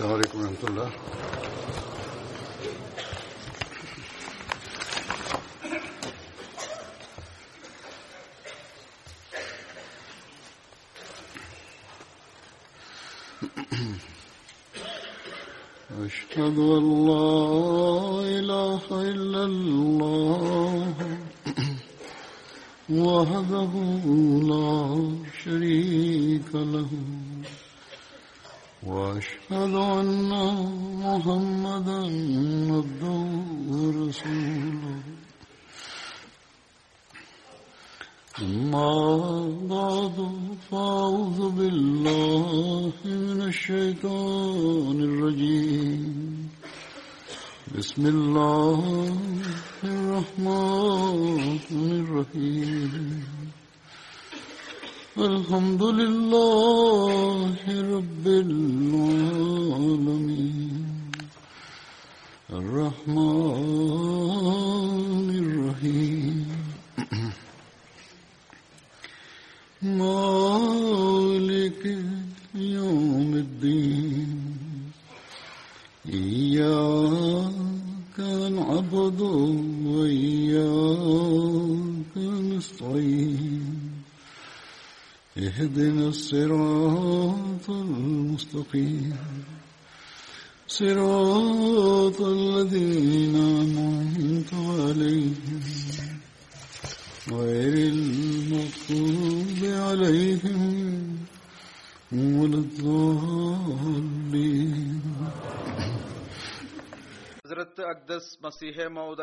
السلام عليكم ورحمة الله أشهد أن لا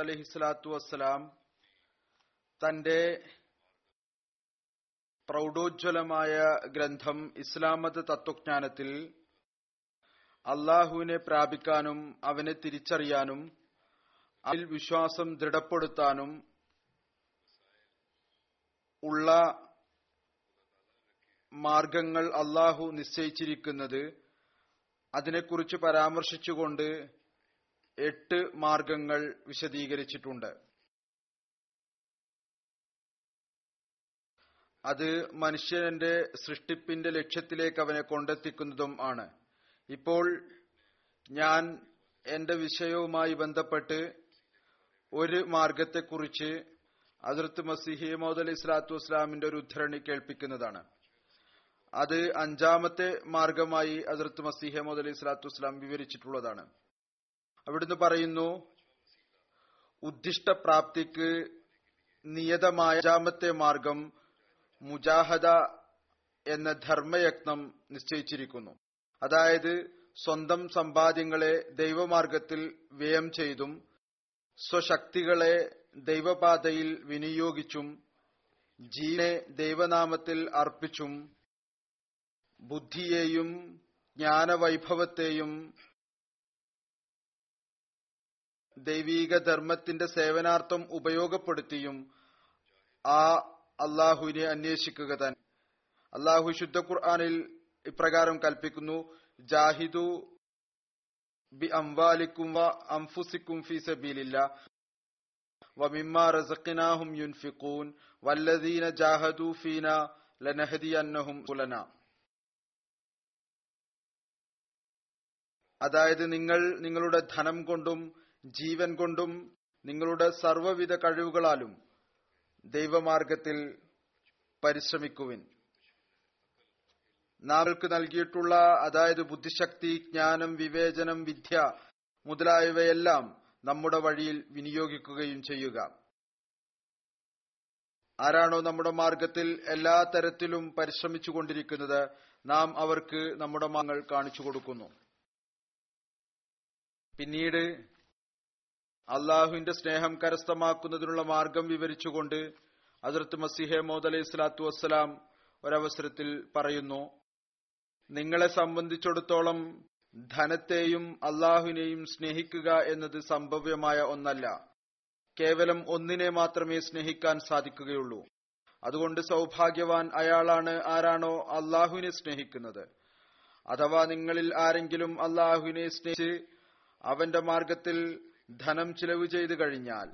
മസീഹെ മൗദ് അലഹി സ്വലാത്തു വസ്സലാം തന്റെ പ്രൗഢോജ്വലമായ ഗ്രന്ഥം ഇസ്ലാമത് തത്വജ്ഞാനത്തിൽ അള്ളാഹുവിനെ പ്രാപിക്കാനും അവനെ തിരിച്ചറിയാനും അതിൽ വിശ്വാസം ദൃഢപ്പെടുത്താനും ഉള്ള മാർഗങ്ങൾ അള്ളാഹു നിശ്ചയിച്ചിരിക്കുന്നത് അതിനെക്കുറിച്ച് പരാമർശിച്ചുകൊണ്ട് എട്ട് മാർഗങ്ങൾ വിശദീകരിച്ചിട്ടുണ്ട്. അത് മനുഷ്യന്റെ സൃഷ്ടിപ്പിന്റെ ലക്ഷ്യത്തിലേക്ക് അവനെ കൊണ്ടെത്തിക്കുന്നതും ആണ്. ഇപ്പോൾ ഞാൻ എന്റെ വിഷയവുമായി ബന്ധപ്പെട്ട് ഒരു മാർഗത്തെക്കുറിച്ച് അതിർത്ത് മസിഹി മോദ് അലി സ്വലാത്തു വസ്ലാമിന്റെ ഒരു ഉദ്ധരണി കേൾപ്പിക്കുന്നതാണ്. അത് അഞ്ചാമത്തെ മാർഗമായി അതിർത്ത് മസിഹ മോദ് അലി സ്വലാത്തു വസ്ലാം വിവരിച്ചിട്ടുള്ളതാണ്. അവിടുന്ന് പറയുന്നു ഉദ്ദിഷ്ട പ്രാപ്തിക്ക് നിയതമായ അഞ്ചാമത്തെ മാർഗം മുജാഹദ എന്ന ധർമ്മയജ്ഞം നിശ്ചയിച്ചിരിക്കുന്നു. അതായത് സ്വന്തം സമ്പാദ്യങ്ങളെ ദൈവമാർഗത്തിൽ വ്യയം ചെയ്തും സ്വശക്തികളെ ദൈവപാതയിൽ വിനിയോഗിച്ചും ജീവനെ ദൈവനാമത്തിൽ അർപ്പിച്ചും ബുദ്ധിയെയും ജ്ഞാനവൈഭവത്തെയും ദൈവീക ധർമ്മത്തിന്റെ സേവനാർത്ഥം ഉപയോഗപ്പെടുത്തിയും ആ അള്ളാഹുവിനെ അന്വേഷിക്കുക തന്നെ. അള്ളാഹു ശുദ്ധ ഖുർആാനിൽ ഇപ്രകാരം കൽപ്പിക്കുന്നു ജാഹിദു ബി അംവാലിക്കും അംഫുസിക്കും ഫി സബീലില്ല റസഖിനാഹും യുൻഫിഖൂൻ വല്ലദീന ജാഹദു ഫീന ലനഹദിയന്നഹും സുലന. അതായത് നിങ്ങൾ നിങ്ങളുടെ ധനം കൊണ്ടും ജീവൻ കൊണ്ടും നിങ്ങളുടെ സർവവിധ കഴിവുകളാലും ദൈവമാർഗത്തിൽ പരിശ്രമിക്കുവിൻ. നാൾക്ക് നൽകിയിട്ടുള്ള അതായത് ബുദ്ധിശക്തി ജ്ഞാനം വിവേചനം വിദ്യ മുതലായവയെല്ലാം നമ്മുടെ വഴിയിൽ വിനിയോഗിക്കുകയും ചെയ്യുക. ആരാണോ നമ്മുടെ മാർഗത്തിൽ എല്ലാ തരത്തിലും പരിശ്രമിച്ചു കൊണ്ടിരിക്കുന്നത് നാം അവർക്ക് നമ്മുടെ മാങ്ങൾ കാണിച്ചു കൊടുക്കുന്നു. പിന്നീട് അള്ളാഹുവിന്റെ സ്നേഹം കരസ്ഥമാക്കുന്നതിനുള്ള മാർഗം വിവരിച്ചുകൊണ്ട് അതിർത്ത് മസിഹെ മോദ് അലൈഹി സ്വലാത്തു വസ്സലാം ഒരവസരത്തിൽ പറയുന്നു നിങ്ങളെ സംബന്ധിച്ചിടത്തോളം ധനത്തെയും അള്ളാഹുവിനെയും സ്നേഹിക്കുക എന്നത് സംഭവ്യമായ ഒന്നല്ല. കേവലം ഒന്നിനെ മാത്രമേ സ്നേഹിക്കാൻ സാധിക്കുകയുള്ളൂ. അതുകൊണ്ട് സൗഭാഗ്യവാൻ അയാളാണ് ആരാണോ അള്ളാഹുവിനെ സ്നേഹിക്കുന്നത്. അഥവാ നിങ്ങളിൽ ആരെങ്കിലും അള്ളാഹുവിനെ സ്നേഹിച്ച് അവന്റെ മാർഗത്തിൽ ധനം ചിലവ് ചെയ്തു കഴിഞ്ഞാൽ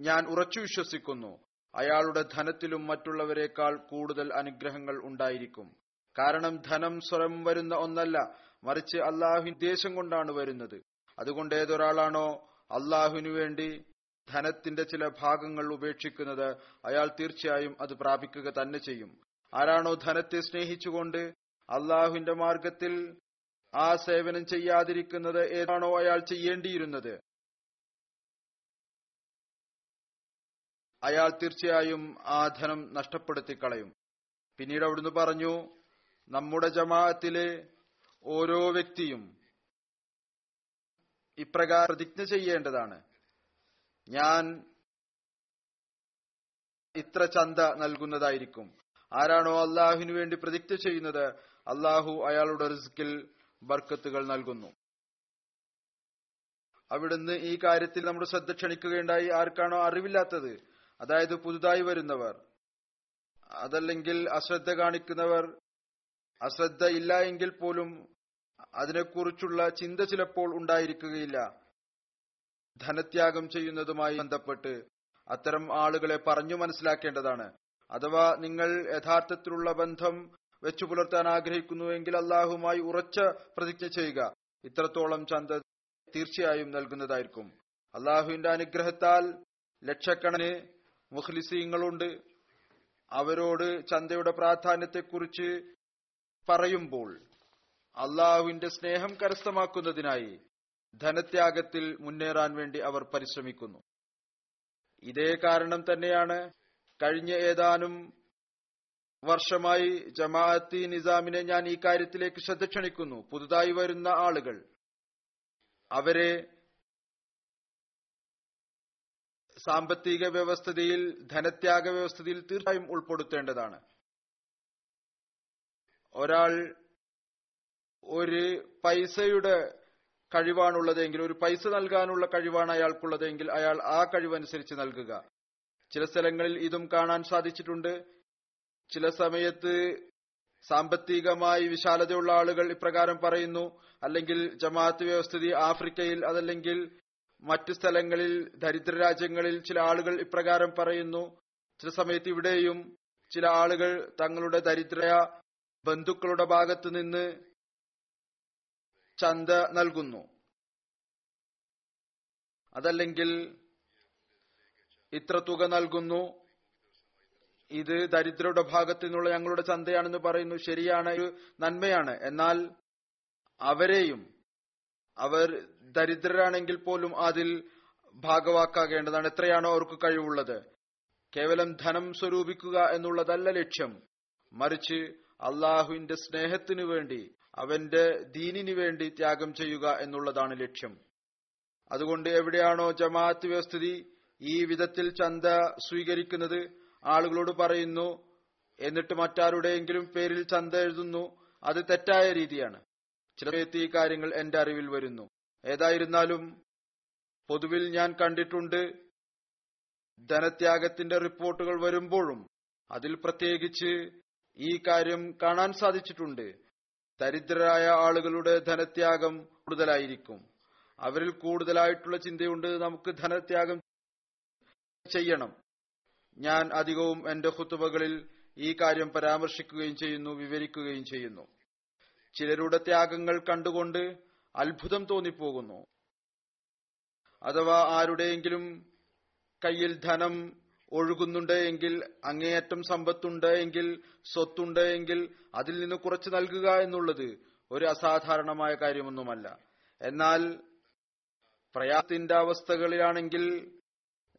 ഞാൻ ഉറച്ചു വിശ്വസിക്കുന്നു. അയാളുടെ ധനത്തിലും മറ്റുള്ളവരെക്കാൾ കൂടുതൽ അനുഗ്രഹങ്ങൾ ഉണ്ടായിരിക്കും. കാരണം ധനം സ്വരം വരുന്ന ഒന്നല്ല മറിച്ച് അള്ളാഹു ഉദ്ദേശം കൊണ്ടാണ് വരുന്നത്. അതുകൊണ്ട് ഏതൊരാളാണോ അള്ളാഹുവിനു വേണ്ടി ധനത്തിന്റെ ചില ഭാഗങ്ങൾ ഉപേക്ഷിക്കുന്നത് അയാൾ തീർച്ചയായും അത് പ്രാപിക്കുക തന്നെ ചെയ്യും. ആരാണോ ധനത്തെ സ്നേഹിച്ചുകൊണ്ട് അള്ളാഹുവിന്റെ മാർഗത്തിൽ ആ സേവനം ചെയ്യാതിരിക്കുന്നത് ഏതാണോ അയാൾ ചെയ്യേണ്ടിയിരുന്നത്. അയാൾ തീർച്ചയായും ആ ധനം നഷ്ടപ്പെടുത്തി കളയും പിന്നീട് അവിടുന്ന് പറഞ്ഞു നമ്മുടെ ജമാഅത്തിലെ ഓരോ വ്യക്തിയും ഇപ്രകാരം പ്രതിജ്ഞ ചെയ്യേണ്ടതാണ്. ഞാൻ ഇത്ര ചന്ത നൽകുന്നതായിരിക്കും. ആരാണോ അള്ളാഹുവിനു വേണ്ടി പ്രതിജ്ഞ ചെയ്യുന്നത് അള്ളാഹു അയാളുടെ റിസ്കിൽ ബർക്കത്തുകൾ നൽകുന്നു. അവിടുന്ന് ഈ കാര്യത്തിൽ നമ്മുടെ ശ്രദ്ധ ക്ഷണിക്കുകയുണ്ടായി. ആർക്കാണോ അറിവില്ലാത്തത്? അതായത് പുതുതായി വരുന്നവർ. അതല്ലെങ്കിൽ അശ്രദ്ധ കാണിക്കുന്നവർ. അശ്രദ്ധ ഇല്ല എങ്കിൽ പോലും അതിനെക്കുറിച്ചുള്ള ചിന്ത ചിലപ്പോൾ ഉണ്ടായിരിക്കുകയില്ല. ധനത്യാഗം ചെയ്യുന്നതുമായി ബന്ധപ്പെട്ട് അത്തരം ആളുകളെ പറഞ്ഞു മനസ്സിലാക്കേണ്ടതാണ്. അഥവാ നിങ്ങൾ യഥാർത്ഥത്തിലുള്ള ബന്ധം വെച്ചു പുലർത്താൻ ആഗ്രഹിക്കുന്നുവെങ്കിൽ അള്ളാഹുമായി ഉറച്ച പ്രതിജ്ഞ ചെയ്യുക. ഇത്രത്തോളം ചന്ത തീർച്ചയായും നൽകുന്നതായിരിക്കും. അള്ളാഹുവിന്റെ അനുഗ്രഹത്താൽ ലക്ഷക്കണന് മുഖ്ലിസീങ്ങളുണ്ട്. അവരോട് ചന്തയുടെ പ്രാധാന്യത്തെക്കുറിച്ച് പറയുമ്പോൾ അള്ളാഹുവിന്റെ സ്നേഹം കരസ്ഥമാക്കുന്നതിനായി ധനത്യാഗത്തിൽ മുന്നേറാൻ വേണ്ടി അവർ പരിശ്രമിക്കുന്നു. ഇതേ കാരണം തന്നെയാണ് കഴിഞ്ഞ ഏതാനും വർഷമായി ജമാഅത്തി നിസാമിനെ ഞാൻ ഈ കാര്യത്തിലേക്ക് ശ്രദ്ധ ക്ഷണിക്കുന്നു പുതുതായി വരുന്ന ആളുകൾ. അവരെ സാമ്പത്തിക വ്യവസ്ഥതയിൽ ധനത്യാഗ വ്യവസ്ഥതയിൽ തീർച്ചയായും ഉൾപ്പെടുത്തേണ്ടതാണ്. ഒരാൾ ഒരു പൈസയുടെ കഴിവാണുള്ളതെങ്കിൽ ഒരു പൈസ നൽകാനുള്ള കഴിവാണ് അയാൾക്കുള്ളതെങ്കിൽ അയാൾ ആ കഴിവനുസരിച്ച് നൽകുക. ചില സ്ഥലങ്ങളിൽ ഇതും കാണാൻ സാധിച്ചിട്ടുണ്ട്. ചില സമയത്ത് സാമ്പത്തികമായി വിശാലതയുള്ള ആളുകൾ ഇപ്രകാരം പറയുന്നു അല്ലെങ്കിൽ ജമാഅത്ത് വ്യവസ്ഥിതി ആഫ്രിക്കയിൽ അതല്ലെങ്കിൽ മറ്റു സ്ഥലങ്ങളിൽ ദരിദ്ര രാജ്യങ്ങളിൽ ചില ആളുകൾ ഇപ്രകാരം പറയുന്നു. ചില സമയത്ത് ഇവിടെയും ചില ആളുകൾ തങ്ങളുടെ ദരിദ്ര ബന്ധുക്കളുടെ ഭാഗത്തു നിന്ന് ചന്ത നൽകുന്നു. അതല്ലെങ്കിൽ ഇത്ര തുക നൽകുന്നു. ഇത് ദരിദ്രരുടെ ഭാഗത്തു നിന്നുള്ള ഞങ്ങളുടെ ചന്തയാണെന്ന് പറയുന്നു. ശരിയാണ് ഒരു നന്മയാണ്. എന്നാൽ അവരെയും അവർ ദരിദ്രരാണെങ്കിൽ പോലും അതിൽ ഭാഗവാക്കാകേണ്ടതാണ്. എത്രയാണോ അവർക്ക് കഴിവുള്ളത്. കേവലം ധനം സ്വരൂപിക്കുക എന്നുള്ളതല്ല ലക്ഷ്യം. മറിച്ച് അള്ളാഹുവിന്റെ സ്നേഹത്തിനു വേണ്ടി അവന്റെ ദീനിനു വേണ്ടി ത്യാഗം ചെയ്യുക എന്നുള്ളതാണ് ലക്ഷ്യം. അതുകൊണ്ട് എവിടെയാണോ ജമാഅത്ത് വ്യവസ്ഥിതി ഈ വിധത്തിൽ ചന്ത സ്വീകരിക്കുന്നത് ആളുകളോട് പറയുന്നു എന്നിട്ട് മറ്റാരുടെയെങ്കിലും പേരിൽ ചന്ത എഴുതുന്നു. അത് തെറ്റായ രീതിയാണ്. ചില സമയത്ത് ഈ കാര്യങ്ങൾ എന്റെ അറിവിൽ വരുന്നു. ഏതായിരുന്നാലും പൊതുവിൽ ഞാൻ കണ്ടിട്ടുണ്ട് ധനത്യാഗത്തിന്റെ റിപ്പോർട്ടുകൾ വരുമ്പോഴും അതിൽ പ്രത്യേകിച്ച് ഈ കാര്യം കാണാൻ സാധിച്ചിട്ടുണ്ട്. ദരിദ്രരായ ആളുകളുടെ ധനത്യാഗം കൂടുതലായിരിക്കും. അവരിൽ കൂടുതലായിട്ടുള്ള ചിന്തയുണ്ട് നമുക്ക് ധനത്യാഗം ചെയ്യണം. ഞാൻ അധികവും എന്റെ ഹുത്തുബകളിൽ ഈ കാര്യം പരാമർശിക്കുകയും ചെയ്യുന്നു വിവരിക്കുകയും ചെയ്യുന്നു. ചിലരുടെ ത്യാഗങ്ങൾ കണ്ടുകൊണ്ട് അത്ഭുതം തോന്നിപ്പോകുന്നു. അഥവാ ആരുടെയെങ്കിലും കയ്യിൽ ധനം ഒഴുകുന്നുണ്ട് എങ്കിൽ അങ്ങേയറ്റം സമ്പത്തുണ്ട് എങ്കിൽ സ്വത്തുണ്ട് എങ്കിൽ അതിൽ നിന്ന് കുറച്ച് നൽകുക എന്നുള്ളത് ഒരു അസാധാരണമായ കാര്യമൊന്നുമല്ല. എന്നാൽ പ്രയാസത്തിന്റെ അവസ്ഥകളിലാണെങ്കിൽ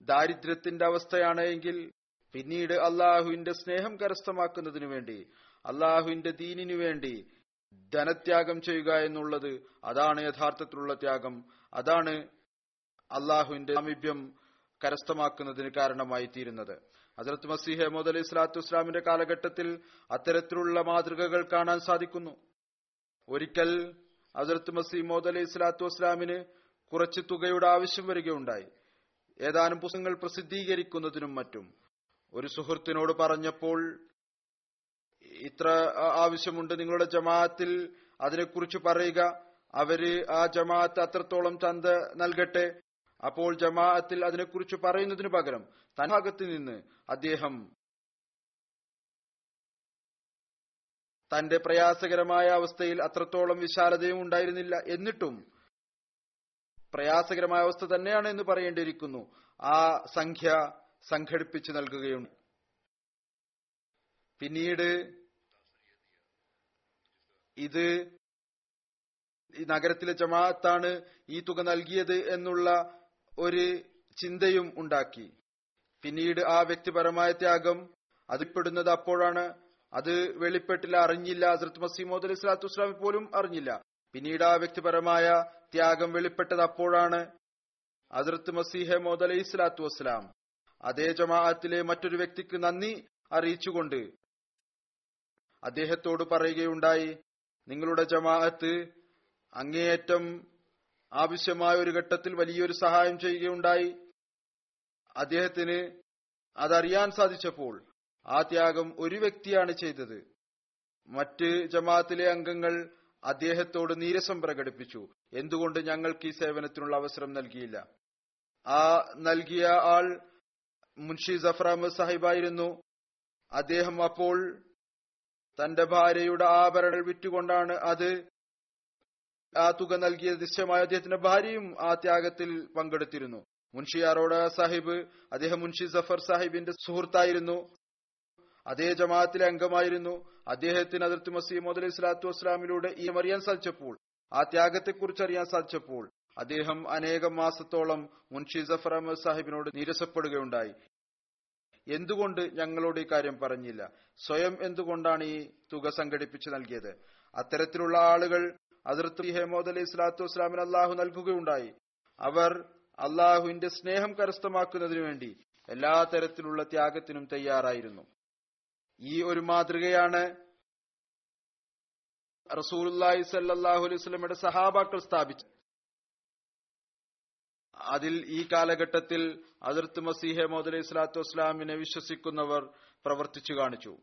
ദാരിദ്ര്യത്തിന്റെ അവസ്ഥയാണ് എങ്കിൽ പിന്നീട് അള്ളാഹുവിന്റെ സ്നേഹം കരസ്ഥമാക്കുന്നതിനു വേണ്ടി അള്ളാഹുവിന്റെ ദീനിനു വേണ്ടി ധനത്യാഗം ചെയ്യുക എന്നുള്ളത് അതാണ് യഥാർത്ഥത്തിലുള്ള ത്യാഗം. അതാണ് അള്ളാഹുവിന്റെ സാമീപ്യം കരസ്ഥമാക്കുന്നതിന് കാരണമായി തീരുന്നത്. ഹസരത്ത് മസീഹ് മോദ് അലി സ്വലാത്തു ഇസ്ലാമിന്റെ കാലഘട്ടത്തിൽ അത്തരത്തിലുള്ള മാതൃകകൾ കാണാൻ സാധിക്കുന്നു. ഒരിക്കൽ ഹസരത്ത് മസീഹ് മോദ് അലി സ്വലാത്തു വസ്ലാമിന് കുറച്ച് തുകയുടെ ആവശ്യം വരികയുണ്ടായി. ഏതാനും പുസ്തകങ്ങൾ പ്രസിദ്ധീകരിക്കുന്നതിനും മറ്റും. ഒരു സുഹൃത്തിനോട് പറഞ്ഞപ്പോൾ ഇത്ര ആവശ്യമുണ്ട് നിങ്ങളുടെ ജമാഅത്തിൽ അതിനെക്കുറിച്ച് പറയുക. അവർ ആ ജമാഅത്ത് അത്രത്തോളം ചന്ത നൽകട്ടെ. അപ്പോൾ ജമാഅത്തിൽ അതിനെക്കുറിച്ച് പറയുന്നതിനു പകരം തൻഭാഗത്ത് നിന്ന് അദ്ദേഹം തന്റെ പ്രയാസകരമായ അവസ്ഥയിൽ അത്രത്തോളം വിശാലതയും ഉണ്ടായിരുന്നില്ല എന്നിട്ടും പ്രയാസകരമായ അവസ്ഥ തന്നെയാണ് എന്ന് പറയേണ്ടിയിരിക്കുന്നു. ആ സംഖ്യ സംഘടിപ്പിച്ചു നൽകുകയുണ്ട് പിന്നീട് ഇത് ഈ നഗരത്തിലെ ജമാഅത്താണ് ഈ തുക നൽകിയത് എന്നുള്ള ഒരു ചിന്തയും ഉണ്ടാക്കി. പിന്നീട് ആ വ്യക്തിപരമായ ത്യാഗം അതിൽപ്പെടുന്നത് അപ്പോഴാണ്. അത് വെളിപ്പെട്ടില്ല അറിഞ്ഞില്ല. ഹസ്രത്ത് മസീമോദ് അലി സ്വലാത്തു വസ്ലാമി പോലും അറിഞ്ഞില്ല. പിന്നീട് ആ വ്യക്തിപരമായ ത്യാഗം വെളിപ്പെട്ടത് അപ്പോഴാണ് ഹസ്രത്ത് മസീഹ മോദ് അലൈഹി സ്വലാത്തു വസ്സലാം അതേ ജമാഅത്തിലെ മറ്റൊരു വ്യക്തിക്ക് നന്ദി അറിയിച്ചുകൊണ്ട് അദ്ദേഹത്തോട് പറയുകയുണ്ടായി നിങ്ങളുടെ ജമാഅത്ത് അങ്ങേയറ്റം ആവശ്യമായ ഒരു ഘട്ടത്തിൽ വലിയൊരു സഹായം ചെയ്യുകയുണ്ടായി. അദ്ദേഹത്തിന് അതറിയാൻ സാധിച്ചപ്പോൾ ആ ത്യാഗം ഒരു വ്യക്തിയാണ് ചെയ്തത്. മറ്റ് ജമാഅത്തിലെ അംഗങ്ങൾ അദ്ദേഹത്തോട് നീരസം പ്രകടിപ്പിച്ചു. എന്തുകൊണ്ട് ഞങ്ങൾക്ക് ഈ സേവനത്തിനുള്ള അവസരം നൽകിയില്ല? ആ നൽകിയ ആൾ മുൻഷി ജഫർ അഹമ്മദ് സാഹിബായിരുന്നു അദ്ദേഹം അപ്പോൾ തന്റെ ഭാര്യയുടെ ആഭരണങ്ങൾ വിറ്റുകൊണ്ടാണ് അത് ആ തുക നൽകിയ നിശ്ചയമായ അദ്ദേഹത്തിന്റെ ഭാര്യയും ആ ത്യാഗത്തിൽ പങ്കെടുത്തിരുന്നു. മുൻഷി അറോഡ സാഹിബ് അദ്ദേഹം മുൻഷി ജഫർ സാഹിബിന്റെ സുഹൃത്തായിരുന്നു. അതേ ജമാഅത്തിലെ അംഗമായിരുന്നു. അദ്ദേഹത്തിന് അതിർത്തി മസീമോദ് അലൈഹി സ്വലാത്തു വസ്സലാമിലൂടെ ഈ അറിയാൻ സാധിച്ചപ്പോൾ ആ ത്യാഗത്തെക്കുറിച്ച് അറിയാൻ സാധിച്ചപ്പോൾ അദ്ദേഹം അനേകം മാസത്തോളം മുൻഷി ജഫർ അഹമ്മദ് സാഹിബിനോട് നിരസപ്പെടുകയുണ്ടായി. എന്തുകൊണ്ട് ഞങ്ങളോട് ഈ കാര്യം പറഞ്ഞില്ല? സ്വയം എന്തുകൊണ്ടാണ് ഈ തുക സംഘടിപ്പിച്ച് നൽകിയത്? അത്തരത്തിലുള്ള ആളുകൾ അതിർത്ത് ഹേമോദ് അലൈഹി സ്വലാത്തു വസ്സലാമിന് അള്ളാഹു നൽകുകയുണ്ടായി. അവർ അള്ളാഹുവിന്റെ സ്നേഹം കരസ്ഥമാക്കുന്നതിനു വേണ്ടി എല്ലാ തരത്തിലുള്ള ത്യാഗത്തിനും തയ്യാറായിരുന്നു. ഈ ഒരു മാതൃകയാണ് റസൂലി സല്ലാഹു അലൈഹി സഹാബാക്കൾ സ്ഥാപിച്ചത്. അതിൽ ഈ കാലഘട്ടത്തിൽ അതിർത്ത് മസീഹ മോദ് അലൈഹി സ്വലാത്തു വസ്ലാമിനെ വിശ്വസിക്കുന്നവർ പ്രവർത്തിച്ചു കാണിച്ചു.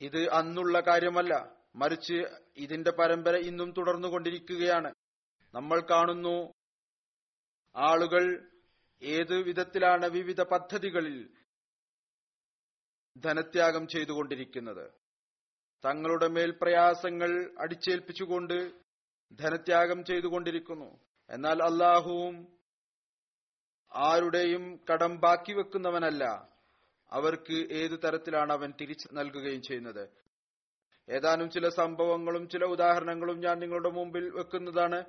ഇത് അന്നുള്ള കാര്യമല്ല. മറിച്ച് ഇതിന്റെ പരമ്പര ഇന്നും തുടർന്നുകൊണ്ടിരിക്കുകയാണ് നമ്മൾ കാണുന്നു ആളുകൾ ഏത് വിധത്തിലാണ് വിവിധ പദ്ധതികളിൽ ധനത്യാഗം ചെയ്തുകൊണ്ടിരിക്കുന്നത്. തങ്ങളുടെ മേൽ പ്രയാസങ്ങൾ അടിച്ചേൽപ്പിച്ചുകൊണ്ട് ധനത്യാഗം ചെയ്തുകൊണ്ടിരിക്കുന്നു. എന്നാൽ അള്ളാഹുവും ആരുടെയും കടം ബാക്കി വെക്കുന്നവനല്ല. അവർക്ക് ഏതു തരത്തിലാണ് അവൻ തിരിച്ചു നൽകുകയും ചെയ്യുന്നത്? ഏതാനും ചില സംഭവങ്ങളും ചില ഉദാഹരണങ്ങളും ഞാൻ നിങ്ങളുടെ മുമ്പിൽ വെക്കുന്നതാണ്.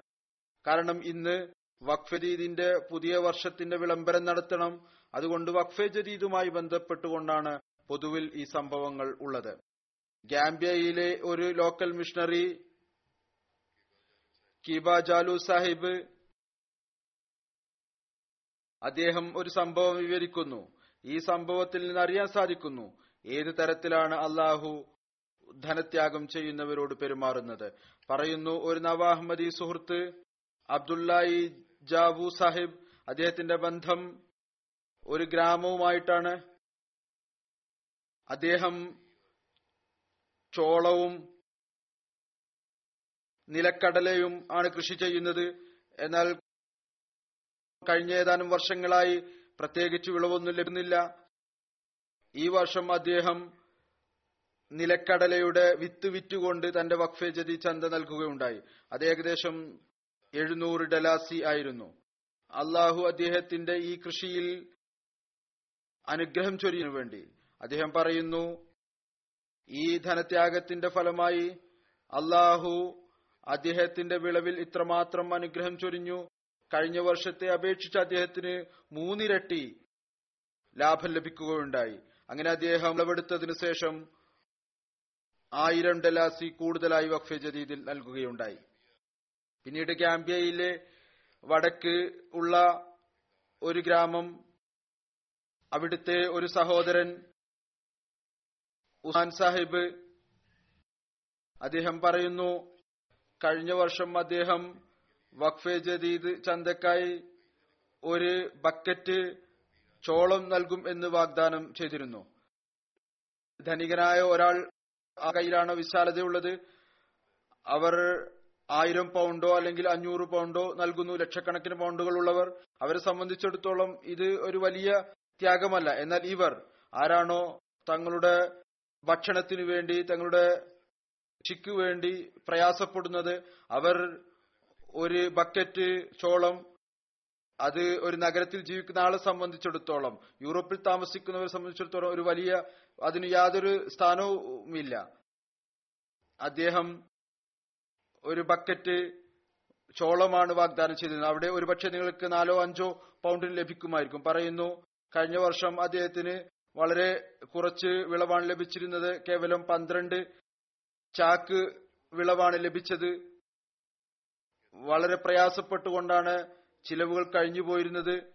കാരണം ഇന്ന് വഖഫ് ജദീദിന്റെ പുതിയ വർഷത്തിന്റെ വിളംബരം നടത്തണം. അതുകൊണ്ട് വഖഫ് ജദീദുമായി ബന്ധപ്പെട്ടുകൊണ്ടാണ് പൊതുവിൽ ഈ സംഭവങ്ങൾ ഉള്ളത്. ഗാംബിയയിലെ ഒരു local missionary Kebba Jallow Sahib അദ്ദേഹം ഒരു സംഭവം വിവരിക്കുന്നു. ഈ സംഭവത്തിൽ നിന്ന് അറിയാൻ സാധിക്കുന്നു ഏത് തരത്തിലാണ് അള്ളാഹു ധനത്യാഗം ചെയ്യുന്നവരോട് പെരുമാറുന്നത്. പറയുന്നു ഒരു നവാഹ്മദി സുഹൃത്ത് അബ്ദുല്ലായി ജാവു സാഹിബ് അദ്ദേഹത്തിന്റെ ബന്ധം ഒരു ഗ്രാമവുമായിട്ടാണ് അദ്ദേഹം ചോളവും നിലക്കടലയും ആണ് കൃഷി ചെയ്യുന്നത്. എന്നാൽ കഴിഞ്ഞ ഏതാനും വർഷങ്ങളായി പ്രത്യേകിച്ച് വിളവൊന്നും ലഭിക്കുന്നില്ല. ഈ വർഷം അദ്ദേഹം നിലക്കടലയുടെ വിത്ത് വിറ്റുകൊണ്ട് തന്റെ വക്ഫേജതി ചന്ത നൽകുകയുണ്ടായി. അത് ഏകദേശം എഴുന്നൂറ് ഡലാസി ആയിരുന്നു. അള്ളാഹു അദ്ദേഹത്തിന്റെ ഈ കൃഷിയിൽ അനുഗ്രഹം ചൊരിയാൻ വേണ്ടി അദ്ദേഹം പറയുന്നു ഈ ധനത്യാഗത്തിന്റെ ഫലമായി അള്ളാഹു അദ്ദേഹത്തിന്റെ വിളവിൽ ഇത്രമാത്രം അനുഗ്രഹം ചൊരിഞ്ഞു. കഴിഞ്ഞ വർഷത്തെ അപേക്ഷിച്ച് അദ്ദേഹത്തിന് മൂന്നിരട്ടി ലാഭം ലഭിക്കുകയുണ്ടായി. അങ്ങനെ അദ്ദേഹം വിളവെടുത്തതിനു ശേഷം ആയിരം ഡലാസി കൂടുതലായി വഖഫ് ജദീദിൽ നൽകുകയുണ്ടായി. പിന്നീട് ഗാംബിയയിലെ വടക്ക് ഉള്ള ഒരു ഗ്രാമം അവിടുത്തെ ഒരു സഹോദരൻ ഉഹാൻ സാഹിബ് അദ്ദേഹം പറയുന്നു കഴിഞ്ഞ വർഷം അദ്ദേഹം വഖഫെ ജദീദ് ചന്തക്കായി ഒരു ബക്കറ്റ് ചോളം നൽകും എന്ന് വാഗ്ദാനം ചെയ്തിരുന്നു. ധനികനായ ഒരാൾ ആ കയ്യിലാണ് വിശാലതയുള്ളത്? അവർ ആയിരം പൗണ്ടോ അല്ലെങ്കിൽ അഞ്ഞൂറ് പൗണ്ടോ നൽകുന്നു ലക്ഷക്കണക്കിന് പൗണ്ടുകൾ ഉള്ളവർ. അവരെ സംബന്ധിച്ചിടത്തോളം ഇത് ഒരു വലിയ ത്യാഗമല്ല. എന്നാൽ ഇവർ ആരാണോ തങ്ങളുടെ ഭക്ഷണത്തിനു വേണ്ടി തങ്ങളുടെ കൃഷിക്കു വേണ്ടി പ്രയാസപ്പെടുന്നത്. അവർ ഒരു ബക്കറ്റ് ചോളം അത് ഒരു നഗരത്തിൽ ജീവിക്കുന്ന ആളെ സംബന്ധിച്ചിടത്തോളം യൂറോപ്പിൽ താമസിക്കുന്നവരെ സംബന്ധിച്ചിടത്തോളം ഒരു വലിയ അതിന് യാതൊരു സ്ഥാനവുമില്ല. അദ്ദേഹം ഒരു ബക്കറ്റ് ചോളമാണ് വാഗ്ദാനം ചെയ്തിരുന്നത്. അവിടെ ഒരുപക്ഷെ നിങ്ങൾക്ക് നാലോ അഞ്ചോ പൗണ്ടിന് ലഭിക്കുമായിരിക്കും. പറയുന്നു കഴിഞ്ഞ വർഷം അദ്ദേഹത്തിന് വളരെ കുറച്ച് വിളവാണ് ലഭിച്ചിരുന്നത്. കേവലം പന്ത്രണ്ട് ചാക്ക് വിളവാണ് ലഭിച്ചത്. വളരെ പ്രയാസപ്പെട്ടുകൊണ്ടാണ് ചിലവുകൾ കഴിഞ്ഞു പോയിരുന്നത്.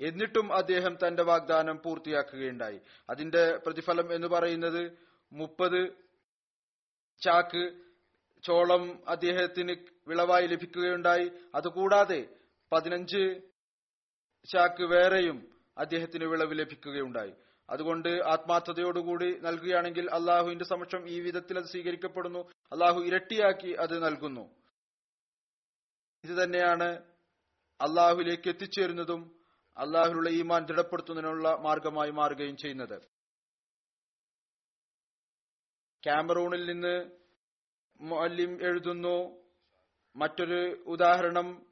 എന്നിട്ടും അദ്ദേഹം തന്റെ വാഗ്ദാനം പൂർത്തിയാക്കുകയുണ്ടായി. അതിന്റെ പ്രതിഫലം എന്ന് പറയുന്നത് മുപ്പത് ചാക്ക് ചോളം അദ്ദേഹത്തിന് വിളവായി ലഭിക്കുകയുണ്ടായി. അതുകൂടാതെ പതിനഞ്ച് ചാക്ക് വേറെയും അദ്ദേഹത്തിന് വിളവ് ലഭിക്കുകയുണ്ടായി. അതുകൊണ്ട് ആത്മാർത്ഥതയോടുകൂടി നൽകുകയാണെങ്കിൽ അള്ളാഹുവിന്റെ സമക്ഷം ഈ വിധത്തിൽ അത് സ്വീകരിക്കപ്പെടുന്നു. അള്ളാഹു ഇരട്ടിയാക്കി അത് നൽകുന്നു. ഇത് തന്നെയാണ് അള്ളാഹുലേക്ക് എത്തിച്ചേരുന്നതും അള്ളാഹുലുള്ള ഈമാൻ ദൃഢപ്പെടുത്തുന്നതിനുള്ള മാർഗമായി മാറുകയും ചെയ്യുന്നത്. ക്യാമറൂണിൽ നിന്ന് മുഅല്ലിം എഴുതുന്നു മറ്റൊരു ഉദാഹരണം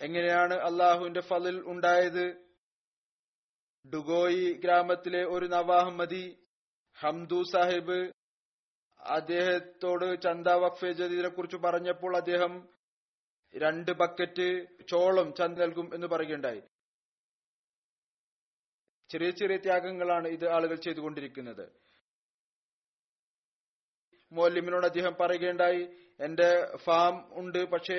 എങ്ങനെയാണ് അള്ളാഹുവിന്റെ ഫലിൽ ഉണ്ടായത്? ഡുഗോയി ഗ്രാമത്തിലെ ഒരു നവാഹമ്മദി ഹംദു സാഹിബ് അദ്ദേഹത്തോട് ചന്ത വഖഫെ കുറിച്ച് പറഞ്ഞപ്പോൾ അദ്ദേഹം രണ്ട് ബക്കറ്റ് ചോളം ചന്ത നൽകും എന്ന് പറയുകയുണ്ടായി. ചെറിയ ചെറിയ ത്യാഗങ്ങളാണ് ഇത് ആളുകൾ ചെയ്തുകൊണ്ടിരിക്കുന്നത്. മോലിമിനോട് അദ്ദേഹം പറയുകയുണ്ടായി എന്റെ ഫാം ഉണ്ട് പക്ഷേ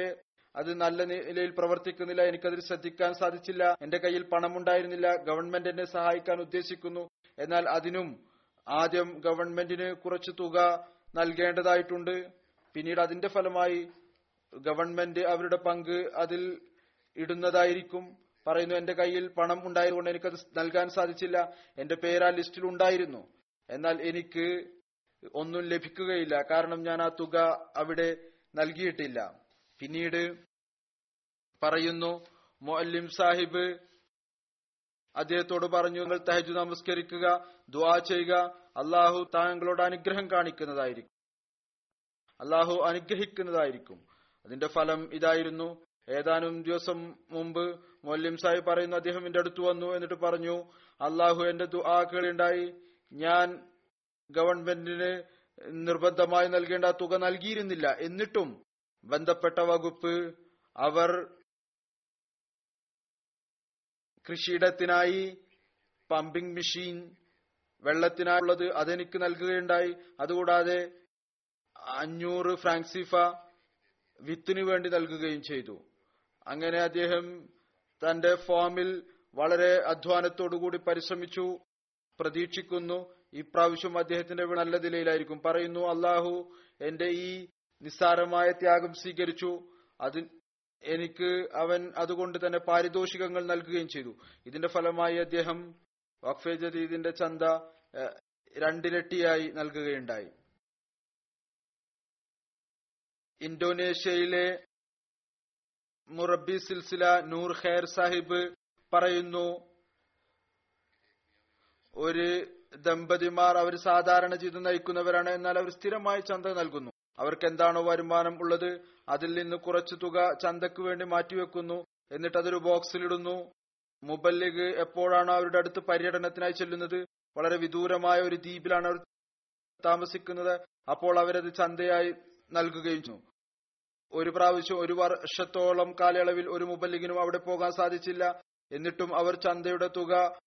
അത് നല്ല നിലയിൽ പ്രവർത്തിക്കുന്നില്ല. എനിക്കതിൽ ശ്രദ്ധിക്കാൻ സാധിച്ചില്ല. എന്റെ കയ്യിൽ പണമുണ്ടായിരുന്നില്ല. ഗവൺമെന്റ് എന്നെ സഹായിക്കാൻ ഉദ്ദേശിക്കുന്നു. എന്നാൽ അതിനും ആദ്യം ഗവൺമെന്റിന് കുറച്ച് തുക നൽകേണ്ടതായിട്ടുണ്ട്. പിന്നീട് അതിന്റെ ഫലമായി ഗവൺമെന്റ് അവരുടെ പങ്ക് അതിൽ ഇടുന്നതായിരിക്കും. പറയുന്നു എന്റെ കയ്യിൽ പണം ഉണ്ടായതുകൊണ്ട് എനിക്കത് നൽകാൻ സാധിച്ചില്ല. എന്റെ പേര് ആ ലിസ്റ്റിൽ ഉണ്ടായിരുന്നു. എന്നാൽ എനിക്ക് ഒന്നും ലഭിക്കുകയില്ല. കാരണം ഞാൻ ആ തുക അവിടെ നൽകിയിട്ടില്ല. പിന്നീട് പറയുന്നു മൊല്ലിം സാഹിബ് അദ്ദേഹത്തോട് പറഞ്ഞു നിങ്ങൾ തഹജു നമസ്കരിക്കുക ദുആ ചെയ്യുക അള്ളാഹു താങ്കളോട് അനുഗ്രഹം കാണിക്കുന്നതായിരിക്കും. അള്ളാഹു അനുഗ്രഹിക്കുന്നതായിരിക്കും. അതിന്റെ ഫലം ഇതായിരുന്നു. ഏതാനും ദിവസം മുമ്പ് മൊല്ലിം സാഹിബ് പറയുന്നു അദ്ദേഹം എന്റെ അടുത്ത് വന്നു എന്നിട്ട് പറഞ്ഞു അള്ളാഹു എന്റെ ദുആകളുണ്ടായി. ഞാൻ ഗവൺമെന്റിന് നിർബന്ധമായി നൽകേണ്ട തുക നൽകിയിരുന്നില്ല. എന്നിട്ടും ബന്ധപ്പെട്ട വകുപ്പ് അവർ കൃഷിയിടത്തിനായി പമ്പിംഗ് മെഷീൻ വെള്ളത്തിനായുള്ളത് അതെനിക്ക് നൽകുകയുണ്ടായി. അതുകൂടാതെ അഞ്ഞൂറ് ഫ്രാങ്സിഫ വിത്തിനു വേണ്ടി നൽകുകയും ചെയ്തു. അങ്ങനെ അദ്ദേഹം തന്റെ ഫോമിൽ വളരെ അധ്വാനത്തോടുകൂടി പരിശ്രമിച്ചു. പ്രതീക്ഷിക്കുന്നു. ഇപ്രാവശ്യം അദ്ദേഹത്തിന്റെ നല്ല നിലയിലായിരിക്കും. പറയുന്നു അള്ളാഹു എന്റെ ഈ നിസ്സാരമായ ത്യാഗം സ്വീകരിച്ചു. അത് എനിക്ക് അവൻ അതുകൊണ്ട് തന്നെ പാരിതോഷികങ്ങൾ നൽകുകയും ചെയ്തു. ഇതിന്റെ ഫലമായി അദ്ദേഹം വഖഫെ ജദീദിന്റെ ചന്ത രണ്ടിരട്ടിയായി നൽകുകയുണ്ടായി. ഇന്തോനേഷ്യയിലെ മുറബി സിൽസില നൂർ ഖൈർ സാഹിബ് പറയുന്നു ഒരു ദമ്പതിമാർ അവർ സാധാരണ ജീവിതം നയിക്കുന്നവരാണ് എന്നാൽ അവർ സ്ഥിരമായി ചന്ത നൽകുന്നു. അവർക്ക് എന്താണോ വരുമാനം ഉള്ളത്? അതിൽ നിന്ന് കുറച്ചു തുക ചന്തക്ക് വേണ്ടി മാറ്റിവെക്കുന്നു. എന്നിട്ട് അതൊരു ബോക്സിലിടുന്നു മുബല്ലിഗ് എപ്പോഴാണ് അവരുടെ അടുത്ത് പര്യടനത്തിനായി ചെല്ലുന്നത്? വളരെ വിദൂരമായ ഒരു ദ്വീപിലാണ് അവർ താമസിക്കുന്നത്. അപ്പോൾ അവരത് ചന്തയായി നൽകുകയും ചെയ്തു. ഒരു പ്രാവശ്യം ഒരു വർഷത്തോളം കാലയളവിൽ ഒരു മുബല്ലിഗിനും അവിടെ പോകാൻ സാധിച്ചില്ല. എന്നിട്ടും അവർ ചന്തയുടെ തുക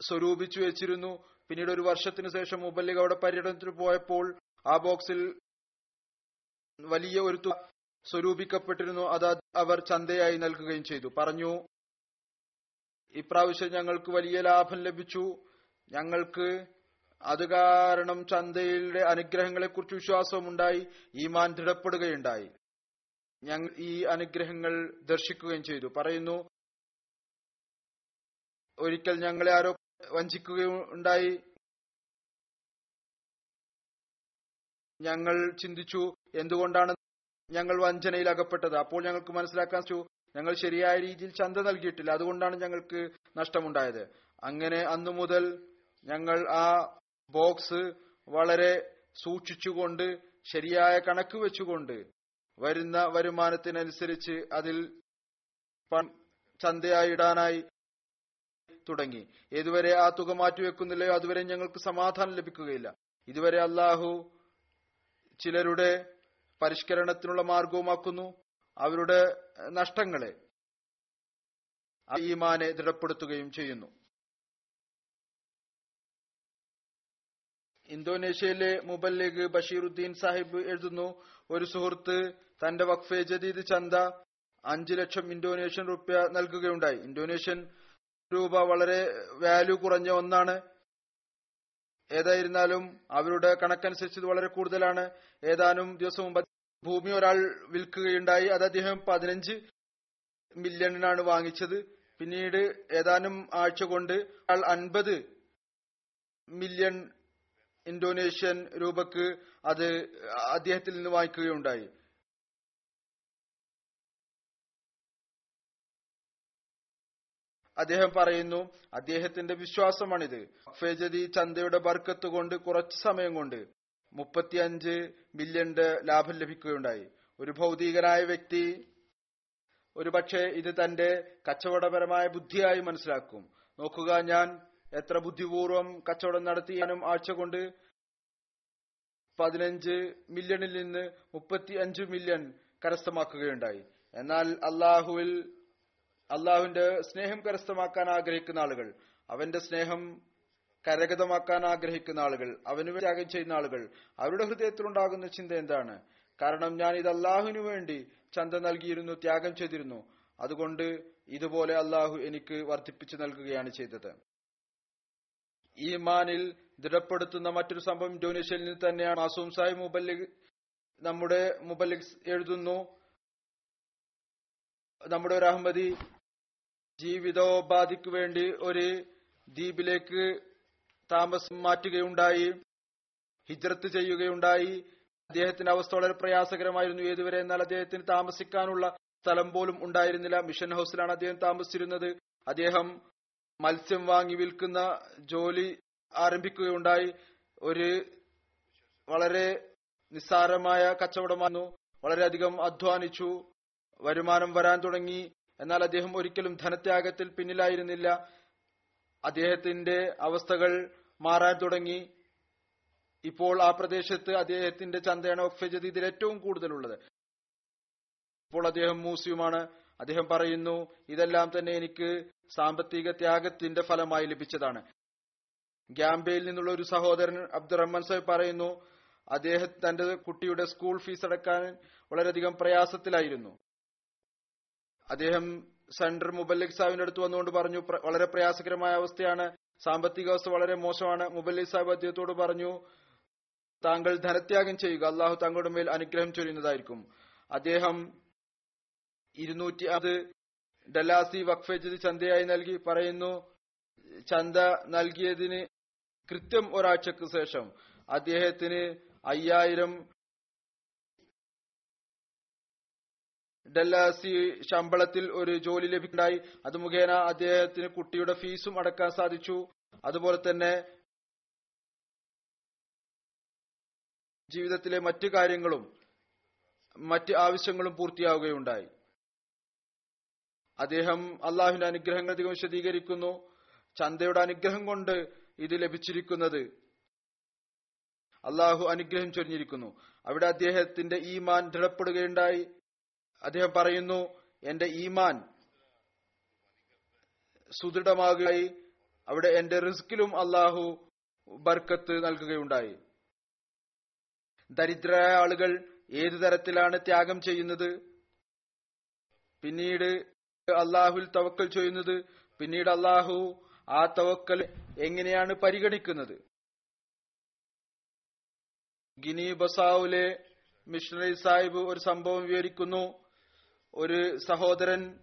സ്വരൂപിച്ചു വെച്ചിരുന്നു. പിന്നീട് ഒരു വർഷത്തിനു ശേഷം മുബല്ലിഗ് അവിടെ പര്യടനത്തിന് പോയപ്പോൾ ആ ബോക്സിൽ വലിയ ഒരു തുക സ്വരൂപിക്കപ്പെട്ടിരുന്നു. അത് അവർ ചന്തയായി നൽകുകയും ചെയ്തു. പറഞ്ഞു ഇപ്രാവശ്യം ഞങ്ങൾക്ക് വലിയ ലാഭം ലഭിച്ചു. ഞങ്ങൾക്ക് അത് കാരണം ചന്തയുടെ അനുഗ്രഹങ്ങളെ കുറിച്ച് വിശ്വാസമുണ്ടായി ഈമാൻ ദൃഢപ്പെടുകയുണ്ടായി. ഞങ്ങൾ ഈ അനുഗ്രഹങ്ങൾ ദർശിക്കുകയും ചെയ്തു. പറയുന്നു ഒരിക്കൽ ഞങ്ങളെ ആരോ വഞ്ചിക്കുകയുണ്ടായി. ഞങ്ങൾ ചിന്തിച്ചു എന്തുകൊണ്ടാണ് ഞങ്ങൾ വഞ്ചനയിൽ അകപ്പെട്ടത്? അപ്പോൾ ഞങ്ങൾക്ക് മനസ്സിലാക്കാൻ ഞങ്ങൾ ശരിയായ രീതിയിൽ ചന്ത നൽകിയിട്ടില്ല. അതുകൊണ്ടാണ് ഞങ്ങൾക്ക് നഷ്ടമുണ്ടായത്. അങ്ങനെ അന്നു മുതൽ ഞങ്ങൾ ആ ബോക്സ് വളരെ സൂക്ഷിച്ചുകൊണ്ട് ശരിയായ കണക്ക് വെച്ചുകൊണ്ട് വരുന്ന വരുമാനത്തിനനുസരിച്ച് അതിൽ ചന്തയായി ഇടാനായി തുടങ്ങി. ഇതുവരെ ആ തുക മാറ്റിവെക്കുന്നില്ലയോ അതുവരെ ഞങ്ങൾക്ക് സമാധാനം ലഭിക്കുകയില്ല. ഇതുവരെ അള്ളാഹു ചിലരുടെ പരിഷ്കരണത്തിനുള്ള മാർഗവുമാക്കുന്നു അവരുടെ നഷ്ടങ്ങളെ. ഈമാനെ ദൃഢപ്പെടുത്തുകയും ചെയ്യുന്നു. ഇന്തോനേഷ്യയിലെ മുബല്ലിഗ് ബഷീറുദ്ദീൻ സാഹിബ് എഴുതുന്നു ഒരു സുഹൃത്ത് തന്റെ വഖഫെ ജദീദ് ചന്ത അഞ്ചു ലക്ഷം ഇന്തോനേഷ്യൻ റുപ്യ നൽകുകയുണ്ടായി. ഇന്തോനേഷ്യൻ രൂപ വളരെ വാല്യൂ കുറഞ്ഞ ഒന്നാണ്. ഏതായിരുന്നാലും അവരുടെ കണക്കനുസരിച്ച് ഇത് വളരെ കൂടുതലാണ്. ഏതാനും ദിവസം മുമ്പ് ഭൂമി ഒരാൾ വിൽക്കുകയുണ്ടായി. അത് അദ്ദേഹം പതിനഞ്ച് മില്യണിനാണ് വാങ്ങിച്ചത്. പിന്നീട് ഏതാനും ആഴ്ച കൊണ്ട് അയാൾ അൻപത് മില്യൺ ഇന്തോനേഷ്യൻ രൂപക്ക് അത് അദ്ദേഹത്തിൽ നിന്ന് വാങ്ങിക്കുകയുണ്ടായി. അദ്ദേഹം പറയുന്നു അദ്ദേഹത്തിന്റെ വിശ്വാസമാണിത്. ഫേജതി ചന്തയുടെ ബർക്കത്ത് കൊണ്ട് കുറച്ചു സമയം കൊണ്ട് മുപ്പത്തിയഞ്ച് മില്യന്റെ ലാഭം ലഭിക്കുകയുണ്ടായി. ഒരു ഭൗതികനായ വ്യക്തി ഒരുപക്ഷെ ഇത് തന്റെ കച്ചവടപരമായ ബുദ്ധിയായി മനസ്സിലാക്കും. നോക്കുക ഞാൻ എത്ര ബുദ്ധിപൂർവം കച്ചവടം നടത്തിയാനും ആഴ്ച കൊണ്ട് പതിനഞ്ച് മില്യണിൽ നിന്ന് മുപ്പത്തി അഞ്ച് മില്യൺ കരസ്ഥമാക്കുകയുണ്ടായി. എന്നാൽ അള്ളാഹുവിൽ അള്ളാഹുവിന്റെ സ്നേഹം കരസ്ഥമാക്കാൻ ആഗ്രഹിക്കുന്ന ആളുകൾ അവന്റെ സ്നേഹം കരഗതമാക്കാൻ ആഗ്രഹിക്കുന്ന ആളുകൾ അവന് ത്യാഗം ചെയ്യുന്ന ആളുകൾ അവരുടെ ഹൃദയത്തിലുണ്ടാകുന്ന ചിന്ത എന്താണ്? കാരണം ഞാൻ ഇത് അള്ളാഹുവിനു വേണ്ടി ചന്ത നൽകിയിരുന്നു ത്യാഗം ചെയ്തിരുന്നു. അതുകൊണ്ട് ഇതുപോലെ അള്ളാഹു എനിക്ക് വർദ്ധിപ്പിച്ചു നൽകുകയാണ് ചെയ്തത്. ഈമാനിൽ ദൃഢപ്പെടുത്തുന്ന മറ്റൊരു സംഭവം ഇന്തോനേഷ്യയിൽ തന്നെയാണ്. മാസൂം സാഹിബ് മുബല്ലിഖ് നമ്മുടെ മുബല്ലിഖ് എഴുതുന്നു. നമ്മുടെ ഒരു അഹമ്മദി ജീവിതോപാധിക്ക് വേണ്ടി ഒരു ദ്വീപിലേക്ക് താമസം മാറ്റുകയുണ്ടായി ഹിജ്രത്ത് ചെയ്യുകയുണ്ടായി. അദ്ദേഹത്തിന്റെ അവസ്ഥ വളരെ പ്രയാസകരമായിരുന്നു. ഏതുവരെ എന്നാൽ അദ്ദേഹത്തിന് താമസിക്കാനുള്ള സ്ഥലം പോലും ഉണ്ടായിരുന്നില്ല. മിഷൻ ഹൗസിലാണ് അദ്ദേഹം താമസിച്ചിരുന്നത്. അദ്ദേഹം മത്സ്യം വാങ്ങി വിൽക്കുന്ന ജോലി ആരംഭിക്കുകയുണ്ടായി. ഒരു വളരെ നിസ്സാരമായ കച്ചവടമായിരുന്നു. വളരെയധികം അധ്വാനിച്ചു. വരുമാനം വരാൻ തുടങ്ങി. എന്നാൽ അദ്ദേഹം ഒരിക്കലും ധനത്യാഗത്തിൽ പിന്നിലായിരുന്നില്ല. അദ്ദേഹത്തിന്റെ അവസ്ഥകൾ മാറാൻ തുടങ്ങി. ഇപ്പോൾ ആ പ്രദേശത്ത് അദ്ദേഹത്തിന്റെ ചന്തയാണ് ഒഫജത് ഇതിൽ ഏറ്റവും കൂടുതലുള്ളത്. ഇപ്പോൾ അദ്ദേഹം മൂസിയുമാണ് അദ്ദേഹം പറയുന്നു ഇതെല്ലാം തന്നെ എനിക്ക് സാമ്പത്തിക ത്യാഗത്തിന്റെ ഫലമായി ലഭിച്ചതാണ്. ഗ്യാംബയിൽ നിന്നുള്ള ഒരു സഹോദരൻ അബ്ദുറഹ്മാൻ സാഹിബ് പറയുന്നു അദ്ദേഹം തന്റെ കുട്ടിയുടെ സ്കൂൾ ഫീസ് അടക്കാൻ വളരെയധികം പ്രയാസത്തിലായിരുന്നു. അദ്ദേഹം സെൻട്രൽ മുബല്ലിഖ് സാഹിബിന്റെ അടുത്ത് വന്നുകൊണ്ട് പറഞ്ഞു വളരെ പ്രയാസകരമായ അവസ്ഥയാണ്. സാമ്പത്തിക അവസ്ഥ വളരെ മോശമാണ്. മുബല്ലിഖ് സാഹിബ് അദ്ദേഹത്തോട് പറഞ്ഞു താങ്കൾ ധനത്യാഗം ചെയ്യുക. അള്ളാഹു താങ്കളുടെ മേൽ അനുഗ്രഹം ചൊരിയുന്നതായിരിക്കും. അദ്ദേഹം ഇരുന്നൂറ്റി അത് ഡലാസി വഖഫജ് ചന്തയായി നൽകി പറയുന്നു ചന്ത നൽകിയതിന് കൃത്യം ഒരാഴ്ചക്ക് ശേഷം അദ്ദേഹത്തിന് അയ്യായിരം ഡല്ലാസി ശമ്പളത്തിൽ ഒരു ജോലി ലഭിക്കുണ്ടായി അത് മുഖേന അദ്ദേഹത്തിന് കുട്ടിയുടെ ഫീസും അടക്കാൻ സാധിച്ചു. അതുപോലെ തന്നെ ജീവിതത്തിലെ മറ്റു കാര്യങ്ങളും മറ്റ് ആവശ്യങ്ങളും പൂർത്തിയാവുകയുണ്ടായി. അദ്ദേഹം അള്ളാഹുവിന്റെ അനുഗ്രഹങ്ങൾ അധികം വിശദീകരിക്കുന്നു. ചന്തയുടെ അനുഗ്രഹം കൊണ്ട് ഇത് ലഭിച്ചിരിക്കുന്നത് അള്ളാഹു അനുഗ്രഹം ചൊരിഞ്ഞിരിക്കുന്നു. അവിടെ അദ്ദേഹത്തിന്റെ ഈമാൻ ദൃഢപ്പെടുകയുണ്ടായി. അദ്ദേഹം പറയുന്നു എന്റെ ഈമാൻ സുദൃഢമാകുകയായി. അവിടെ എന്റെ റിസ്കിലും അള്ളാഹു ബർക്കത്ത് നൽകുകയുണ്ടായി. ദരിദ്രരായ ആളുകൾ ഏതു തരത്തിലാണ് ത്യാഗം ചെയ്യുന്നത്? പിന്നീട് അള്ളാഹുൽ തവക്കൽ ചെയ്യുന്നത് പിന്നീട് അള്ളാഹു ആ തവക്കൽ എങ്ങനെയാണ് പരിഗണിക്കുന്നത്? ഗിനി ബസാവുലെ മിഷണറി സാഹിബ് ഒരു സംഭവം വിവരിക്കുന്നു. ഒരു സഹോദരൻ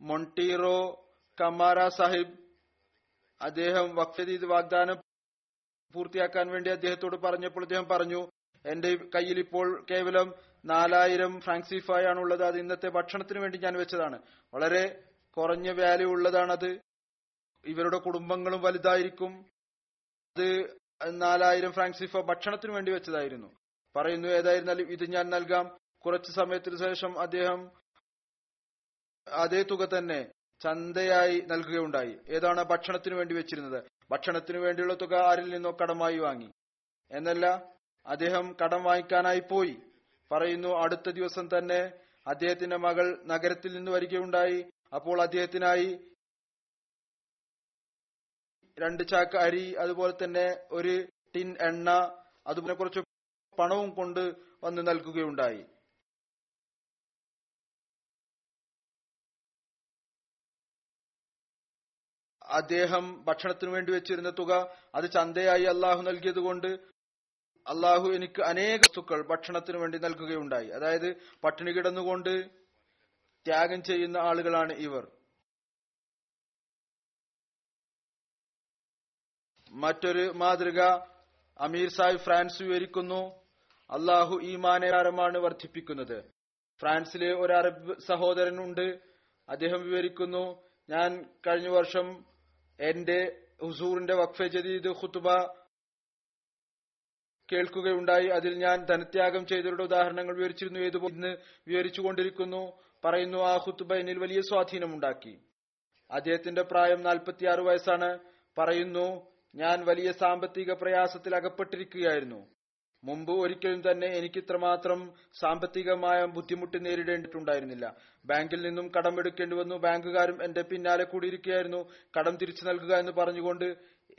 മൊണ്ടീറോ കമാര സാഹിബ് അദ്ദേഹം വഖഫീദ് വാഗ്ദാനം പൂർത്തിയാക്കാൻ വേണ്ടി അദ്ദേഹത്തോട് പറഞ്ഞപ്പോൾ അദ്ദേഹം പറഞ്ഞു എന്റെ കയ്യിൽ ഇപ്പോൾ കേവലം നാലായിരം ഫ്രാങ്സിഫായ് ആണ് ഉള്ളത് അത് ഇന്നത്തെ ഭക്ഷണത്തിന് വേണ്ടി ഞാൻ വെച്ചതാണ്. വളരെ കുറഞ്ഞ വാല്യൂ ഉള്ളതാണത്. ഇവരുടെ കുടുംബങ്ങളും വലുതായിരിക്കും. അത് നാലായിരം ഫ്രാങ്ക്സിഫ ഭക്ഷണത്തിന് വേണ്ടി വെച്ചതായിരുന്നു. പറയുന്നു ഏതായിരുന്നാലും ഇത് ഞാൻ നൽകാം. കുറച്ചു സമയത്തിന് ശേഷം അദ്ദേഹം അതേ തുക തന്നെ ചന്തയായി നൽകുകയുണ്ടായി. ഏതാണ് ഭക്ഷണത്തിന് വേണ്ടി വെച്ചിരുന്നത്? ഭക്ഷണത്തിന് വേണ്ടിയുള്ള തുക ആരിൽ നിന്നോ കടമായി വാങ്ങി. എന്നല്ല അദ്ദേഹം കടം വാങ്ങിക്കാനായി പോയി. പറയുന്നു അടുത്ത ദിവസം തന്നെ അദ്ദേഹത്തിന്റെ മകൾ നഗരത്തിൽ നിന്ന് വരികയുണ്ടായി. അപ്പോൾ അദ്ദേഹത്തിനായി രണ്ട് ചാക്ക് അരി അതുപോലെ തന്നെ ഒരു ടിൻ എണ്ണ അതുപോലെ കുറച്ച് പണവും കൊണ്ട് വന്ന് നൽകുകയുണ്ടായി. അദ്ദേഹം ഭക്ഷണത്തിന് വേണ്ടി വെച്ചിരുന്ന തുക അത് ചന്തയായി അള്ളാഹു നൽകിയത് കൊണ്ട് അള്ളാഹു എനിക്ക് അനേക വസ്തുക്കൾ ഭക്ഷണത്തിന് വേണ്ടി നൽകുകയുണ്ടായി. അതായത് പട്ടിണി കിടന്നുകൊണ്ട് ത്യാഗം ചെയ്യുന്ന ആളുകളാണ് ഇവർ. മറ്റൊരു മാതൃക അമീർ സാഹിബ് ഫ്രാൻസ് വിവരിക്കുന്നു അള്ളാഹു ഈമാനകാരമാണ് വർദ്ധിപ്പിക്കുന്നത്. ഫ്രാൻസിലെ ഒരു അറബ് സഹോദരനുണ്ട് അദ്ദേഹം വിവരിക്കുന്നു ഞാൻ കഴിഞ്ഞ വർഷം എന്റെ ഹുസൂറിന്റെ വഖഫെ ജദീദ് ഖുത്തുബ കേൾക്കുകയുണ്ടായി. അതിൽ ഞാൻ ധനത്യാഗം ചെയ്തവരുടെ ഉദാഹരണങ്ങൾ വിവരിച്ചിരുന്നു. ഏതുപോലെ ഇന്ന് വിവരിച്ചുകൊണ്ടിരിക്കുന്നു. പറയുന്നു ആ ഖുത്തുബ എന്നിൽ വലിയ സ്വാധീനമുണ്ടാക്കി. അദ്ദേഹത്തിന്റെ പ്രായം നാൽപ്പത്തിയാറ് വയസ്സാണ്. പറയുന്നു ഞാൻ വലിയ സാമ്പത്തിക പ്രയാസത്തിൽ അകപ്പെട്ടിരിക്കുകയായിരുന്നു. മുമ്പ് ഒരിക്കലും തന്നെ എനിക്ക് ഇത്രമാത്രം സാമ്പത്തികമായ ബുദ്ധിമുട്ട് നേരിടേണ്ടിട്ടുണ്ടായിരുന്നില്ല. ബാങ്കിൽ നിന്നും കടം എടുക്കേണ്ടി വന്നു. ബാങ്കുകാരും എന്റെ പിന്നാലെ കൂടിയിരിക്കുകയായിരുന്നു. കടം തിരിച്ചു നൽകുക എന്ന് പറഞ്ഞുകൊണ്ട്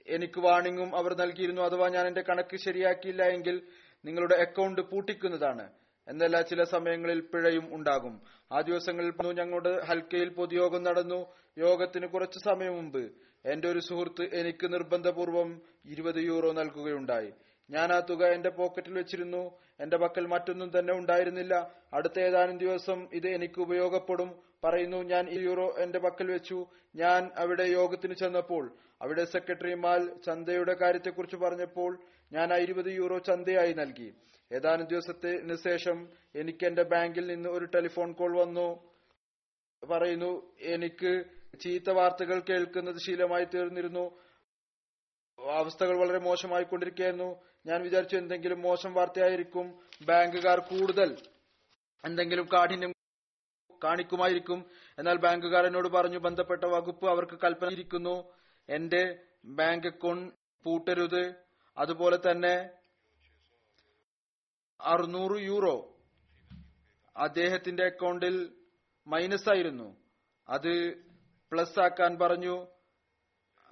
എനിക്ക് വാണിങ്ങും അവർ നൽകിയിരുന്നു. അഥവാ ഞാൻ എന്റെ കണക്ക് ശരിയാക്കിയില്ല എങ്കിൽ നിങ്ങളുടെ അക്കൗണ്ട് പൂട്ടിക്കുന്നതാണ്. എന്നല്ല ചില സമയങ്ങളിൽ പിഴയും ഉണ്ടാകും. ആ ദിവസങ്ങളിൽ ഞങ്ങളുടെ ഹൽക്കയിൽ പൊതുയോഗം നടന്നു. യോഗത്തിന് കുറച്ചു സമയം മുമ്പ് എന്റെ ഒരു സുഹൃത്ത് എനിക്ക് നിർബന്ധപൂർവം ഇരുപത് യൂറോ നൽകുകയുണ്ടായി. ഞാൻ ആ തുക എന്റെ പോക്കറ്റിൽ വെച്ചിരുന്നു. എന്റെ പക്കൽ മറ്റൊന്നും തന്നെ ഉണ്ടായിരുന്നില്ല. അടുത്ത ഏതാനും ദിവസം ഇത് എനിക്ക് ഉപയോഗപ്പെടും. പറയുന്നു ഞാൻ ഈ യൂറോ എന്റെ പക്കൽ വെച്ചു. ഞാൻ അവിടെ യോഗത്തിന് ചെന്നപ്പോൾ അവിടെ സെക്രട്ടറിമാൽ ചന്തയുടെ കാര്യത്തെക്കുറിച്ച് പറഞ്ഞപ്പോൾ ഞാൻ ഇരുപത് യൂറോ ചന്തയായി നൽകി. ഏതാനും ദിവസത്തിന് ശേഷം എനിക്ക് എന്റെ ബാങ്കിൽ നിന്ന് ഒരു ടെലിഫോൺ കോൾ വന്നു. പറയുന്നു എനിക്ക് ചീത്ത വാർത്തകൾ കേൾക്കുന്നത് ശീലമായി തീർന്നിരുന്നു. അവസ്ഥകൾ വളരെ മോശമായി കൊണ്ടിരിക്കുകയായിരുന്നു ഞാൻ വിചാരിച്ചു എന്തെങ്കിലും മോശം വാർത്തയായിരിക്കും ബാങ്കുകാർ കൂടുതൽ എന്തെങ്കിലും കാഠിന്യം കാണിക്കുമായിരിക്കും. എന്നാൽ ബാങ്കുകാർ എന്നോട് പറഞ്ഞു ബന്ധപ്പെട്ട വകുപ്പ് അവർക്ക് കൽപ്പന ഇരിക്കുന്നു. എന്റെ ബാങ്ക് അക്കൗണ്ട് പൂട്ടരുത്. അതുപോലെ തന്നെ അറുന്നൂറ് യൂറോ അദ്ദേഹത്തിന്റെ അക്കൗണ്ടിൽ മൈനസ് ആയിരുന്നു. അത് പ്ലസ് ആക്കാൻ പറഞ്ഞു.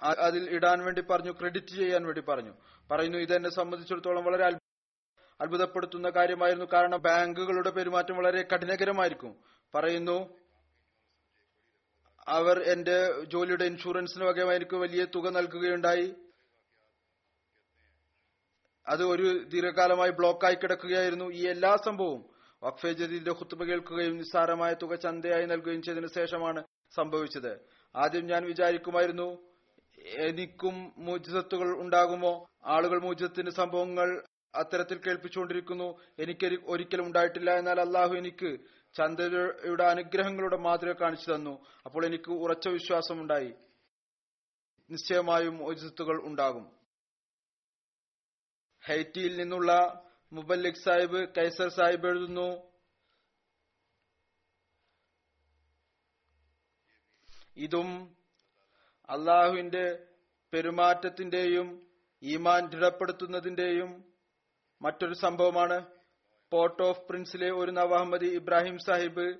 അതിൽ ഇടാൻ വേണ്ടി പറഞ്ഞു ക്രെഡിറ്റ് ചെയ്യാൻ വേണ്ടി പറഞ്ഞു. പറയുന്നു ഇത് എന്നെ സംബന്ധിച്ചിടത്തോളം വളരെ അത്ഭുതപ്പെടുത്തുന്ന കാര്യമായിരുന്നു. കാരണം ബാങ്കുകളുടെ പെരുമാറ്റം വളരെ കഠിനകരമായിരിക്കും. പറയുന്നു അവർ എന്റെ ജോലിയുടെ ഇൻഷുറൻസിന് എനിക്ക് വലിയ തുക നൽകുകയുണ്ടായി. അത് ഒരു ദീർഘകാലമായി ബ്ലോക്കായി കിടക്കുകയായിരുന്നു. ഈ എല്ലാ സംഭവവും വഖഫെ ജദീദിന്റെ ഖുത്തുബ കേൾക്കുകയും നിസ്സാരമായ തുക ചന്തയായി നൽകുകയും ചെയ്തതിനു ശേഷമാണ് സംഭവിച്ചത്. ആദ്യം ഞാൻ വിചാരിക്കുമായിരുന്നു എനിക്കും മൂജിസത്തുകൾ ഉണ്ടാകുമോ? ആളുകൾ മൂജിസത്തിന്റെ സംഭവങ്ങൾ അത്തരത്തിൽ കേൾപ്പിച്ചുകൊണ്ടിരിക്കുന്നു. എനിക്ക് ഒരിക്കലും ഉണ്ടായിട്ടില്ല എന്നാൽ അള്ളാഹു എനിക്ക് ചന്ദ്രയുടെ അനുഗ്രഹങ്ങളുടെ മാതൃക കാണിച്ചു തന്നു. അപ്പോൾ എനിക്ക് ഉറച്ച വിശ്വാസമുണ്ടായി. നിശ്ചയമായും മോജിസത്തുകൾ ഉണ്ടാകും. ഹൈറ്റിയിൽ നിന്നുള്ള മുബല്ലിഖ് സാഹിബ് കൈസർ സാഹിബ് എഴുതുന്നു. ഇതും അള്ളാഹുവിന്റെ പെരുമാറ്റത്തിന്റെയും ഈമാൻ ദൃഢപ്പെടുത്തുന്നതിന്റെയും മറ്റൊരു സംഭവമാണ് പോർട്ട് ഓഫ് പ്രിൻസിലെ ഒരു നവാഹമ്മദി ഇബ്രാഹിം സാഹിബ്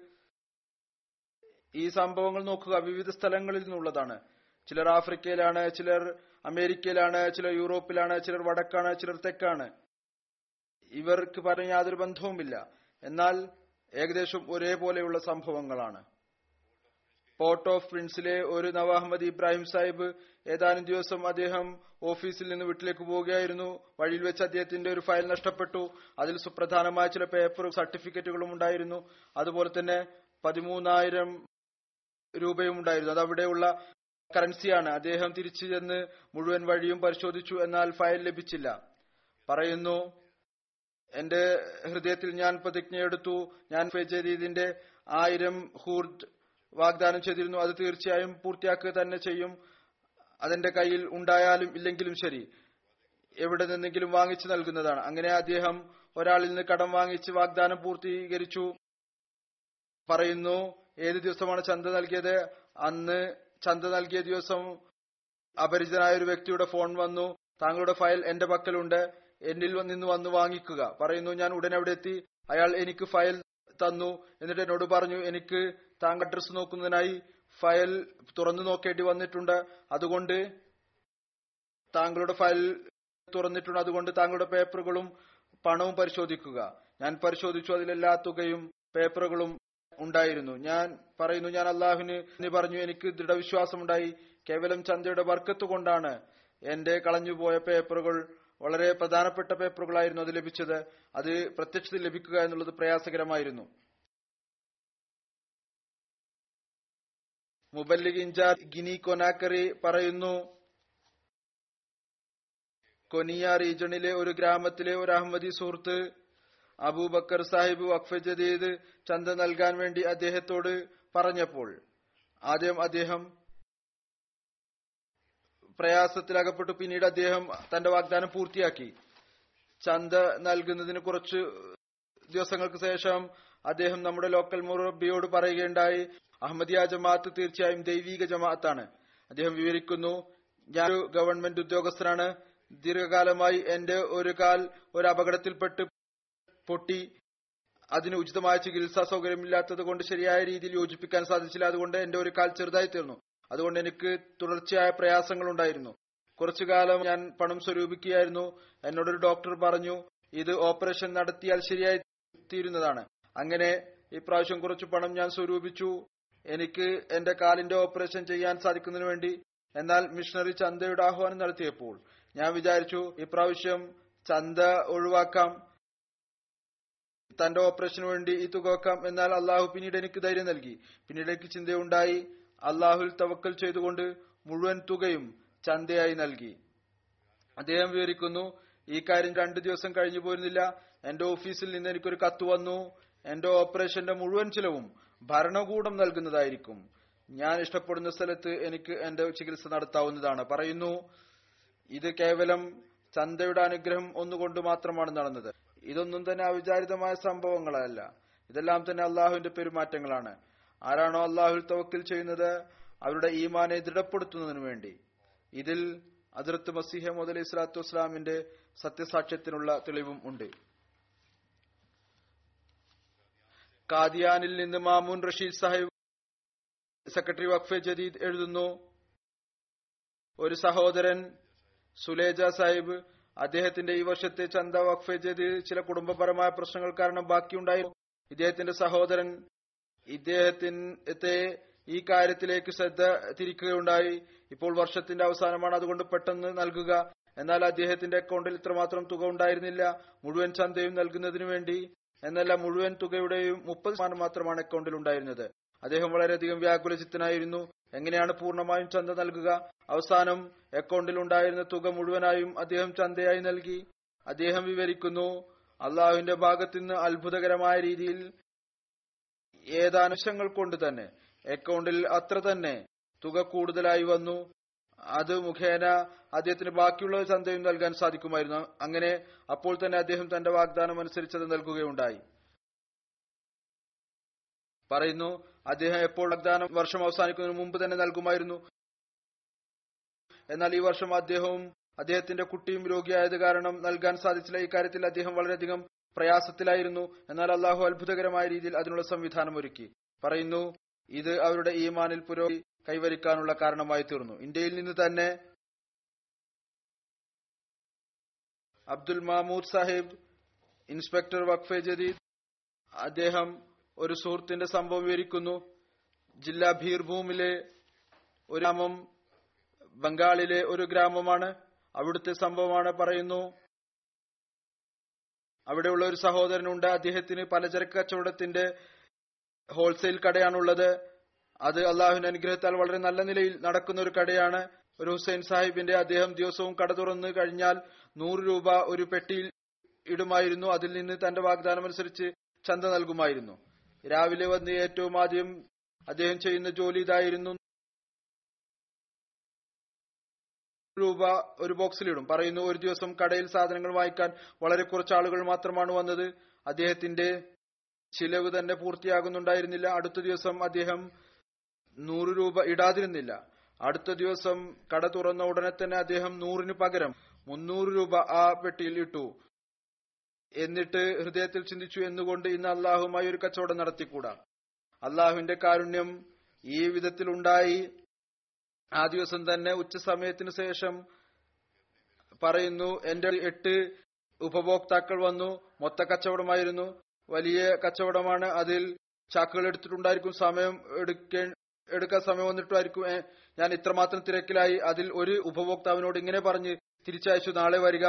ഈ സംഭവങ്ങൾ നോക്കുക. വിവിധ സ്ഥലങ്ങളിൽ നിന്നുള്ളതാണ്. ചിലർ ആഫ്രിക്കയിലാണ് ചിലർ അമേരിക്കയിലാണ് ചിലർ യൂറോപ്പിലാണ് ചിലർ വടക്കാണ് ചിലർ തെക്കാണ്. ഇവർക്ക് പറഞ്ഞ യാതൊരു ബന്ധവുമില്ല. എന്നാൽ ഏകദേശം ഒരേപോലെയുള്ള സംഭവങ്ങളാണ്. പോർട്ട് ഓഫ് പ്രിൻസിലെ ഒരു നവാഹമ്മദ് ഇബ്രാഹിം സാഹിബ് ഏതാനും ദിവസം അദ്ദേഹം ഓഫീസിൽ നിന്ന് വീട്ടിലേക്ക് പോവുകയായിരുന്നു. വഴിയിൽ വെച്ച് അദ്ദേഹത്തിന്റെ ഒരു ഫയൽ നഷ്ടപ്പെട്ടു. അതിൽ സുപ്രധാനമായ ചില പേപ്പറും സർട്ടിഫിക്കറ്റുകളും ഉണ്ടായിരുന്നു. അതുപോലെ തന്നെ പതിമൂന്നായിരം രൂപയും ഉണ്ടായിരുന്നു. അത് അവിടെയുള്ള കറൻസിയാണ് അദ്ദേഹം തിരിച്ചു ചെന്ന് മുഴുവൻ വഴിയും പരിശോധിച്ചു. എന്നാൽ ഫയൽ ലഭിച്ചില്ല. പറയുന്നു എന്റെ ഹൃദയത്തിൽ ഞാൻ പ്രതിജ്ഞയെടുത്തു. ഞാൻ ഫെജരീദിന്റെ ആയിരം ഹൂർദ് വാഗ്ദാനം ചെയ്തിരുന്നു. അത് തീർച്ചയായും പൂർത്തിയാക്കുക തന്നെ ചെയ്യും. അതെന്റെ കയ്യിൽ ഉണ്ടായാലും ഇല്ലെങ്കിലും ശരി. എവിടെ നിന്നെങ്കിലും വാങ്ങിച്ചു നൽകുന്നതാണ്. അങ്ങനെ അദ്ദേഹം ഒരാളിൽ നിന്ന് കടം വാങ്ങിച്ച് വാഗ്ദാനം പൂർത്തീകരിച്ചു. പറയുന്നു ഏത് ദിവസമാണ് ചന്ത നൽകിയത്? അന്ന് ചന്ത നൽകിയ ദിവസം അപരിചിതനായ ഒരു വ്യക്തിയുടെ ഫോൺ വന്നു. താങ്കളുടെ ഫയൽ എന്റെ പക്കലുണ്ട്. എന്നിൽ നിന്ന് വന്ന് വാങ്ങിക്കുക. പറയുന്നു ഞാൻ ഉടൻ അവിടെ എത്തി. അയാൾ എനിക്ക് ഫയൽ തന്നു. എന്നിട്ട് എന്നോട് പറഞ്ഞു എനിക്ക് താങ്കൾ അഡ്രസ് നോക്കുന്നതിനായി ഫയൽ തുറന്നു നോക്കേണ്ടി വന്നിട്ടുണ്ട്. അതുകൊണ്ട് താങ്കളുടെ ഫയൽ തുറന്നിട്ടുണ്ട്. അതുകൊണ്ട് താങ്കളുടെ പേപ്പറുകളും പണവും പരിശോധിക്കുക. ഞാൻ പരിശോധിച്ചു. അതിലെല്ലാ തുകയും പേപ്പറുകളും ഉണ്ടായിരുന്നു. ഞാൻ പറയുന്നു ഞാൻ അള്ളാഹുവിന് പറഞ്ഞു. എനിക്ക് ദൃഢവിശ്വാസമുണ്ടായി. കേവലം ചന്തയുടെ വർക്കത്ത് കൊണ്ടാണ് എന്റെ കളഞ്ഞുപോയ പേപ്പറുകൾ വളരെ പ്രധാനപ്പെട്ട പേപ്പറുകളായിരുന്നു അത് ലഭിച്ചത്. അത് പ്രത്യക്ഷത്തിൽ ലഭിക്കുക എന്നുള്ളത് പ്രയാസകരമായിരുന്നു. മുബല്ലിഗ് ഇൻചാർജ് ഗിനി കൊനാക്കറി പറയുന്നു കൊനിയ റീജണിലെ ഒരു ഗ്രാമത്തിലെ ഒരു അഹമ്മദി സുഹൃത്ത് അബൂബക്കർ സാഹിബ് വഖഫ് ജദീദ് ചന്ത നൽകാൻ വേണ്ടി അദ്ദേഹത്തോട് പറഞ്ഞപ്പോൾ ആദ്യം അദ്ദേഹം പ്രയാസത്തിലകപ്പെട്ടു. പിന്നീട് അദ്ദേഹം തന്റെ വാഗ്ദാനം പൂർത്തിയാക്കി. ചന്ത നൽകുന്നതിന് കുറച്ച് ദിവസങ്ങൾക്ക് ശേഷം അദ്ദേഹം നമ്മുടെ ലോക്കൽ മുറബിയോട് പറയുകയുണ്ടായി അഹമ്മദിയ ജമാഅത്ത് തീർച്ചയായും ദൈവീക ജമാഅത്താണ്. അദ്ദേഹം വിവരിക്കുന്നു ഞാൻ ഒരു ഗവൺമെന്റ് ഉദ്യോഗസ്ഥനാണ്. ദീർഘകാലമായി എന്റെ ഒരു കാൽ ഒരു അപകടത്തിൽപ്പെട്ട് പൊട്ടി. അതിന് ഉചിതമായ ചികിത്സാ സൗകര്യമില്ലാത്തത് കൊണ്ട് ശരിയായ രീതിയിൽ യോജിപ്പിക്കാൻ സാധിച്ചില്ല. അതുകൊണ്ട് എന്റെ ഒരു കാൽ ചെറുതായി തീർന്നു. അതുകൊണ്ട് എനിക്ക് തുടർച്ചയായ പ്രയാസങ്ങൾ ഉണ്ടായിരുന്നു കുറച്ചു കാലം ഞാൻ പണം സ്വരൂപിക്കുകയായിരുന്നു. എന്നോടൊരു ഡോക്ടർ പറഞ്ഞു ഇത് ഓപ്പറേഷൻ നടത്തിയാൽ ശരിയായി തീരുന്നതാണ്. അങ്ങനെ ഇപ്രാവശ്യം കുറച്ച് പണം ഞാൻ സ്വരൂപിച്ചു. എനിക്ക് എന്റെ കാലിന്റെ ഓപ്പറേഷൻ ചെയ്യാൻ സാധിക്കുന്നതിന് വേണ്ടി. എന്നാൽ മിഷണറി ചന്തയുടെ ആഹ്വാനം നടത്തിയപ്പോൾ ഞാൻ വിചാരിച്ചു ഇപ്രാവശ്യം ചന്ത ഒഴിവാക്കാം. തന്റെ ഓപ്പറേഷന് വേണ്ടി ഈ തുക വെക്കാം എന്നാൽ അള്ളാഹു പിന്നീട് എനിക്ക് ധൈര്യം നൽകി. പിന്നീട് എനിക്ക് ചിന്തയുണ്ടായി. അള്ളാഹുൽ തവക്കൽ ചെയ്തുകൊണ്ട് മുഴുവൻ തുകയും ചന്തയായി നൽകി. അദ്ദേഹം വിവരിക്കുന്നു ഈ കാര്യം രണ്ടു ദിവസം കഴിഞ്ഞു പോരുന്നില്ല എന്റെ ഓഫീസിൽ നിന്ന് എനിക്കൊരു കത്ത് വന്നു. എന്റെ ഓപ്പറേഷന്റെ മുഴുവൻ ചിലവും ഭരണകൂടം നൽകുന്നതായിരിക്കും. ഞാൻ ഇഷ്ടപ്പെടുന്ന സ്ഥലത്ത് എനിക്ക് എന്റെ ചികിത്സ നടത്താവുന്നതാണ്. പറയുന്നു ഇത് കേവലം ചന്തയുടെ അനുഗ്രഹം ഒന്നുകൊണ്ട് മാത്രമാണ് നടന്നത്. ഇതൊന്നും തന്നെ അവിചാരിതമായ സംഭവങ്ങളല്ല. ഇതെല്ലാം തന്നെ അള്ളാഹുവിന്റെ പെരുമാറ്റങ്ങളാണ്. ആരാണോ അള്ളാഹുൽ തവക്കിൽ ചെയ്യുന്നത് അവരുടെ ഈമാനെ ദൃഢപ്പെടുത്തുന്നതിനു വേണ്ടി. ഇതിൽ അതിർത്ത് മസിഹ മുദലി ഇസ്ലാത്തു വസ്ലാമിന്റെ സത്യസാക്ഷ്യത്തിനുള്ള തെളിവും ഉണ്ട്. കാദിയാനിൽ നിന്ന് മാമൂൻ റഷീദ് സാഹിബ് സെക്രട്ടറി വഖഫ് ജദീദ് എഴുതുന്നു. ഒരു സഹോദരൻ സുലേജ സാഹിബ് അദ്ദേഹത്തിന്റെ ഈ വർഷത്തെ ചന്ത വഖഫ് ജദീദ് ചില കുടുംബപരമായ പ്രശ്നങ്ങൾ കാരണം ബാക്കിയുണ്ടായി ഇദ്ദേഹത്തിന്റെ സഹോദരൻ ഇദ്ദേഹത്തിന്റെ ഈ കാര്യത്തിലേക്ക് ശ്രദ്ധ തിരിക്കുകയുണ്ടായി. ഇപ്പോൾ വർഷത്തിന്റെ അവസാനമാണ് അതുകൊണ്ട് പെട്ടെന്ന് നൽകുക. എന്നാൽ അദ്ദേഹത്തിന്റെ അക്കൗണ്ടിൽ ഇത്രമാത്രം തുക ഉണ്ടായിരുന്നില്ല. മുഴുവൻ ചന്തയും നൽകുന്നതിനു വേണ്ടി എന്നല്ല മുഴുവൻ തുകയുടെയും മുപ്പത് ശതമാനം മാത്രമാണ് അക്കൗണ്ടിൽ ഉണ്ടായിരുന്നത്. അദ്ദേഹം വളരെയധികം വ്യാകുലചിത്തനായിരുന്നു. എങ്ങനെയാണ് പൂർണമായും ചന്ത നൽകുക? അവസാനം അക്കൗണ്ടിൽ ഉണ്ടായിരുന്ന തുക മുഴുവനായും അദ്ദേഹം ചന്തയായി നൽകി. അദ്ദേഹം വിവരിക്കുന്നു അള്ളാഹുവിന്റെ ഭാഗത്തുനിന്ന് അത്ഭുതകരമായ രീതിയിൽ ഏതാനുശങ്ങൾ കൊണ്ട് തന്നെ അക്കൗണ്ടിൽ അത്ര തന്നെ തുക കൂടുതലായി വന്നു. അത് മുഖേന അദ്ദേഹത്തിന് ബാക്കിയുള്ള ചന്തയും നൽകാൻ സാധിക്കുമായിരുന്നു. അങ്ങനെ അപ്പോൾ തന്നെ അദ്ദേഹം തന്റെ വാഗ്ദാനം അനുസരിച്ചത് നൽകുകയുണ്ടായി. പറയുന്നു അദ്ദേഹം എപ്പോൾ വാഗ്ദാനം വർഷം അവസാനിക്കുന്നതിന് മുമ്പ് തന്നെ നൽകുമായിരുന്നു. എന്നാൽ ഈ വർഷം അദ്ദേഹവും അദ്ദേഹത്തിന്റെ കുട്ടിയും രോഗിയായത് കാരണം നൽകാൻ സാധിച്ചില്ല. ഇക്കാര്യത്തിൽ അദ്ദേഹം വളരെയധികം പ്രയാസത്തിലായിരുന്നു. എന്നാൽ അള്ളാഹു അത്ഭുതകരമായ രീതിയിൽ അതിനുള്ള സംവിധാനം ഒരുക്കി. പറയുന്നു ഇത് അവരുടെ ഈമാനിൽ പുരോഗതി കൈവരിക്കാനുള്ള കാരണമായി തീർന്നു. ഇന്ത്യയിൽ നിന്ന് തന്നെ അബ്ദുൽ മാമൂദ് സാഹിബ് ഇൻസ്പെക്ടർ വഖഫെ ജദീദ് അദ്ദേഹം ഒരു സുഹൃത്തിന്റെ സംഭവം വിവരിക്കുന്നു. ജില്ലാ ഭീർഭൂമിലെ ഒരു ഗ്രാമം ബംഗാളിലെ ഒരു ഗ്രാമമാണ്. അവിടുത്തെ സംഭവമാണ് പറയുന്നു. അവിടെയുള്ള ഒരു സഹോദരനുണ്ട്. അദ്ദേഹത്തിന് പലചരക്ക് കച്ചവടത്തിന്റെ ഹോൾസെയിൽ കടയാണുള്ളത്. അത് അള്ളാഹുവിന്റെ അനുഗ്രഹത്താൽ വളരെ നല്ല നിലയിൽ നടക്കുന്ന ഒരു കടയാണ്. ഒരു ഹുസൈൻ സാഹിബിന്റെ അദ്ദേഹം ദിവസവും കട തുറന്നു കഴിഞ്ഞാൽ നൂറ് രൂപ ഒരു പെട്ടിയിൽ ഇടുമായിരുന്നു. അതിൽ നിന്ന് തന്റെ വാഗ്ദാനം അനുസരിച്ച് ചന്ത നൽകുമായിരുന്നു. രാവിലെ വന്ന് ഏറ്റവും ആദ്യം അദ്ദേഹം ചെയ്യുന്ന ജോലി ഇതായിരുന്നു. രൂപ ഒരു ബോക്സിലിടും പറയുന്നു ഒരു ദിവസം കടയിൽ സാധനങ്ങൾ വാങ്ങിക്കാൻ വളരെ കുറച്ച് ആളുകൾ മാത്രമാണ് വന്നത്. അദ്ദേഹത്തിന്റെ ചിലവ് തന്നെ പൂർത്തിയാകുന്നുണ്ടായിരുന്നില്ല. അടുത്ത ദിവസം അദ്ദേഹം നൂറ് രൂപ ഇടാതിരുന്നില്ല. അടുത്ത ദിവസം കട തുറന്ന ഉടനെ തന്നെ അദ്ദേഹം നൂറിന് പകരം മുന്നൂറ് രൂപ ആ പെട്ടിയിൽ ഇട്ടു. എന്നിട്ട് ഹൃദയത്തിൽ ചിന്തിച്ചു എന്നുകൊണ്ട് ഇന്ന് അള്ളാഹുമായി ഒരു കച്ചവടം നടത്തിക്കൂടാ. അള്ളാഹുവിന്റെ കാരുണ്യം ഈ വിധത്തിൽ ഉണ്ടായി. ആ ദിവസം തന്നെ ഉച്ച സമയത്തിന് ശേഷം പറയുന്നു എന്റെ എട്ട് ഉപഭോക്താക്കൾ വന്നു. മൊത്ത കച്ചവടമായിരുന്നു. വലിയ കച്ചവടമാണ്. അതിൽ ചാക്കുകൾ എടുത്തിട്ടുണ്ടായിരിക്കും. സമയം എടുക്കേ എടുക്കാൻ സമയം വന്നിട്ടായിരിക്കും ഞാൻ ഇത്രമാത്രം തിരക്കിലായി അതിൽ ഒരു ഉപഭോക്താവിനോട് ഇങ്ങനെ പറഞ്ഞ് തിരിച്ചയച്ചു നാളെ വരിക.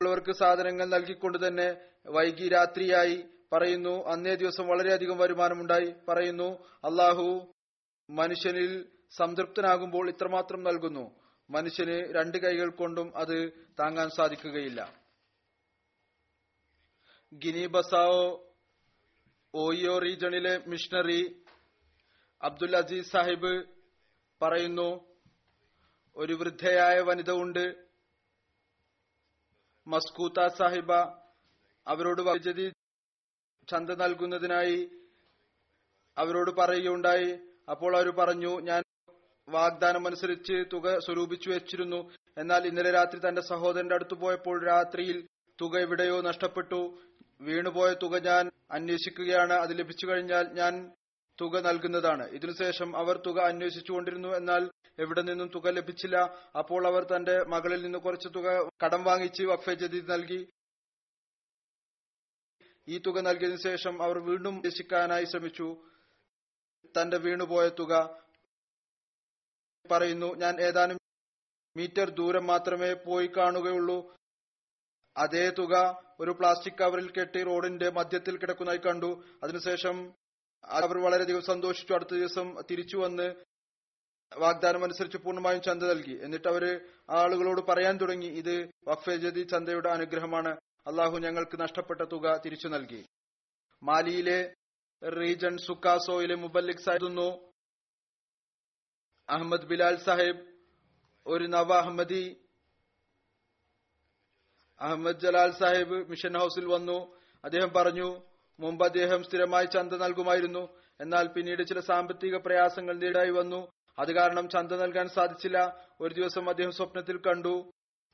ഉള്ളവർക്ക് സാധനങ്ങൾ നൽകിക്കൊണ്ട് തന്നെ വൈകി രാത്രിയായി പറയുന്നു. അന്നേ ദിവസം വളരെയധികം വരുമാനമുണ്ടായി. പറയുന്നു അള്ളാഹു മനുഷ്യനിൽ സംതൃപ്തനാകുമ്പോൾ ഇത്രമാത്രം നൽകുന്നു. മനുഷ്യന് രണ്ട് കൈകൾ കൊണ്ടും അത് താങ്ങാൻ സാധിക്കുകയില്ല. ഗിനി ബസാവോ ഓയോ റീജണിലെ മിഷണറി അബ്ദുൽ അസീസ് സാഹിബ് പറയുന്നു ഒരു വൃദ്ധയായ വനിത ഉണ്ട് മസ്കൂത്ത സാഹിബ അവരോട് വൈദ്യുതി ചന്ത നൽകുന്നതിനായി അവരോട് പറയുകയുണ്ടായി. അപ്പോൾ അവർ പറഞ്ഞു ഞാൻ വാഗ്ദാനം അനുസരിച്ച് തുക സ്വരൂപിച്ചു വെച്ചിരുന്നു. എന്നാൽ ഇന്നലെ രാത്രി തന്റെ സഹോദരന്റെ അടുത്ത് പോയപ്പോൾ രാത്രിയിൽ തുക എവിടെയോ നഷ്ടപ്പെട്ടു. വീണുപോയ തുക ഞാൻ അന്വേഷിക്കുകയാണ്. അത് ലഭിച്ചു കഴിഞ്ഞാൽ ഞാൻ തുക നൽകുന്നതാണ്. ഇതിനുശേഷം അവർ തുക അന്വേഷിച്ചുകൊണ്ടിരുന്നു. എന്നാൽ എവിടെ നിന്നും തുക ലഭിച്ചില്ല. അപ്പോൾ അവർ തന്റെ മകളിൽ നിന്ന് കുറച്ച് തുക കടം വാങ്ങിച്ച് വഖഫെ ജദീദ് നൽകി. ഈ തുക നൽകിയതിനു ശേഷം അവർ വീണ്ടും രക്ഷിക്കാനായി ശ്രമിച്ചു. തന്റെ വീണുപോയ തുക പറയുന്നു ഞാൻ ഏതാനും മീറ്റർ ദൂരം മാത്രമേ പോയി കാണുകയുള്ളൂ. അതേ തുക ഒരു പ്ലാസ്റ്റിക് കവറിൽ കെട്ടി റോഡിന്റെ മധ്യത്തിൽ കിടക്കുന്നതായി കണ്ടു. അതിനുശേഷം അവർ വളരെയധികം സന്തോഷിച്ചു. അടുത്ത ദിവസം തിരിച്ചു വന്ന് വാഗ്ദാനം അനുസരിച്ച് പൂർണമായും ചന്ത നൽകി. എന്നിട്ട് അവർ ആളുകളോട് പറയാൻ തുടങ്ങി. ഇത് വഖഫെ ജദി ചന്തയുടെ അനുഗ്രഹമാണ്. അള്ളാഹു ഞങ്ങൾക്ക് നഷ്ടപ്പെട്ട തുക തിരിച്ചു നൽകി. മാലിയിലെ റീജൻ സുക്കാസോയിലെ മുബല്ലിക് സായിരുന്നു അഹമ്മദ് ബിലാൽ സാഹിബ് ഒരു നവ അഹമ്മദി അഹമ്മദ് ജലാൽ സാഹിബ് മിഷൻ ഹൌസിൽ വന്നു. അദ്ദേഹം പറഞ്ഞു മുമ്പ് അദ്ദേഹം സ്ഥിരമായി ചന്ത നൽകുമായിരുന്നു. എന്നാൽ പിന്നീട് ചില സാമ്പത്തിക പ്രയാസങ്ങൾ നേരിടായി വന്നു. അത് കാരണം ചന്ത നൽകാൻ സാധിച്ചില്ല. ഒരു ദിവസം അദ്ദേഹം സ്വപ്നത്തിൽ കണ്ടു.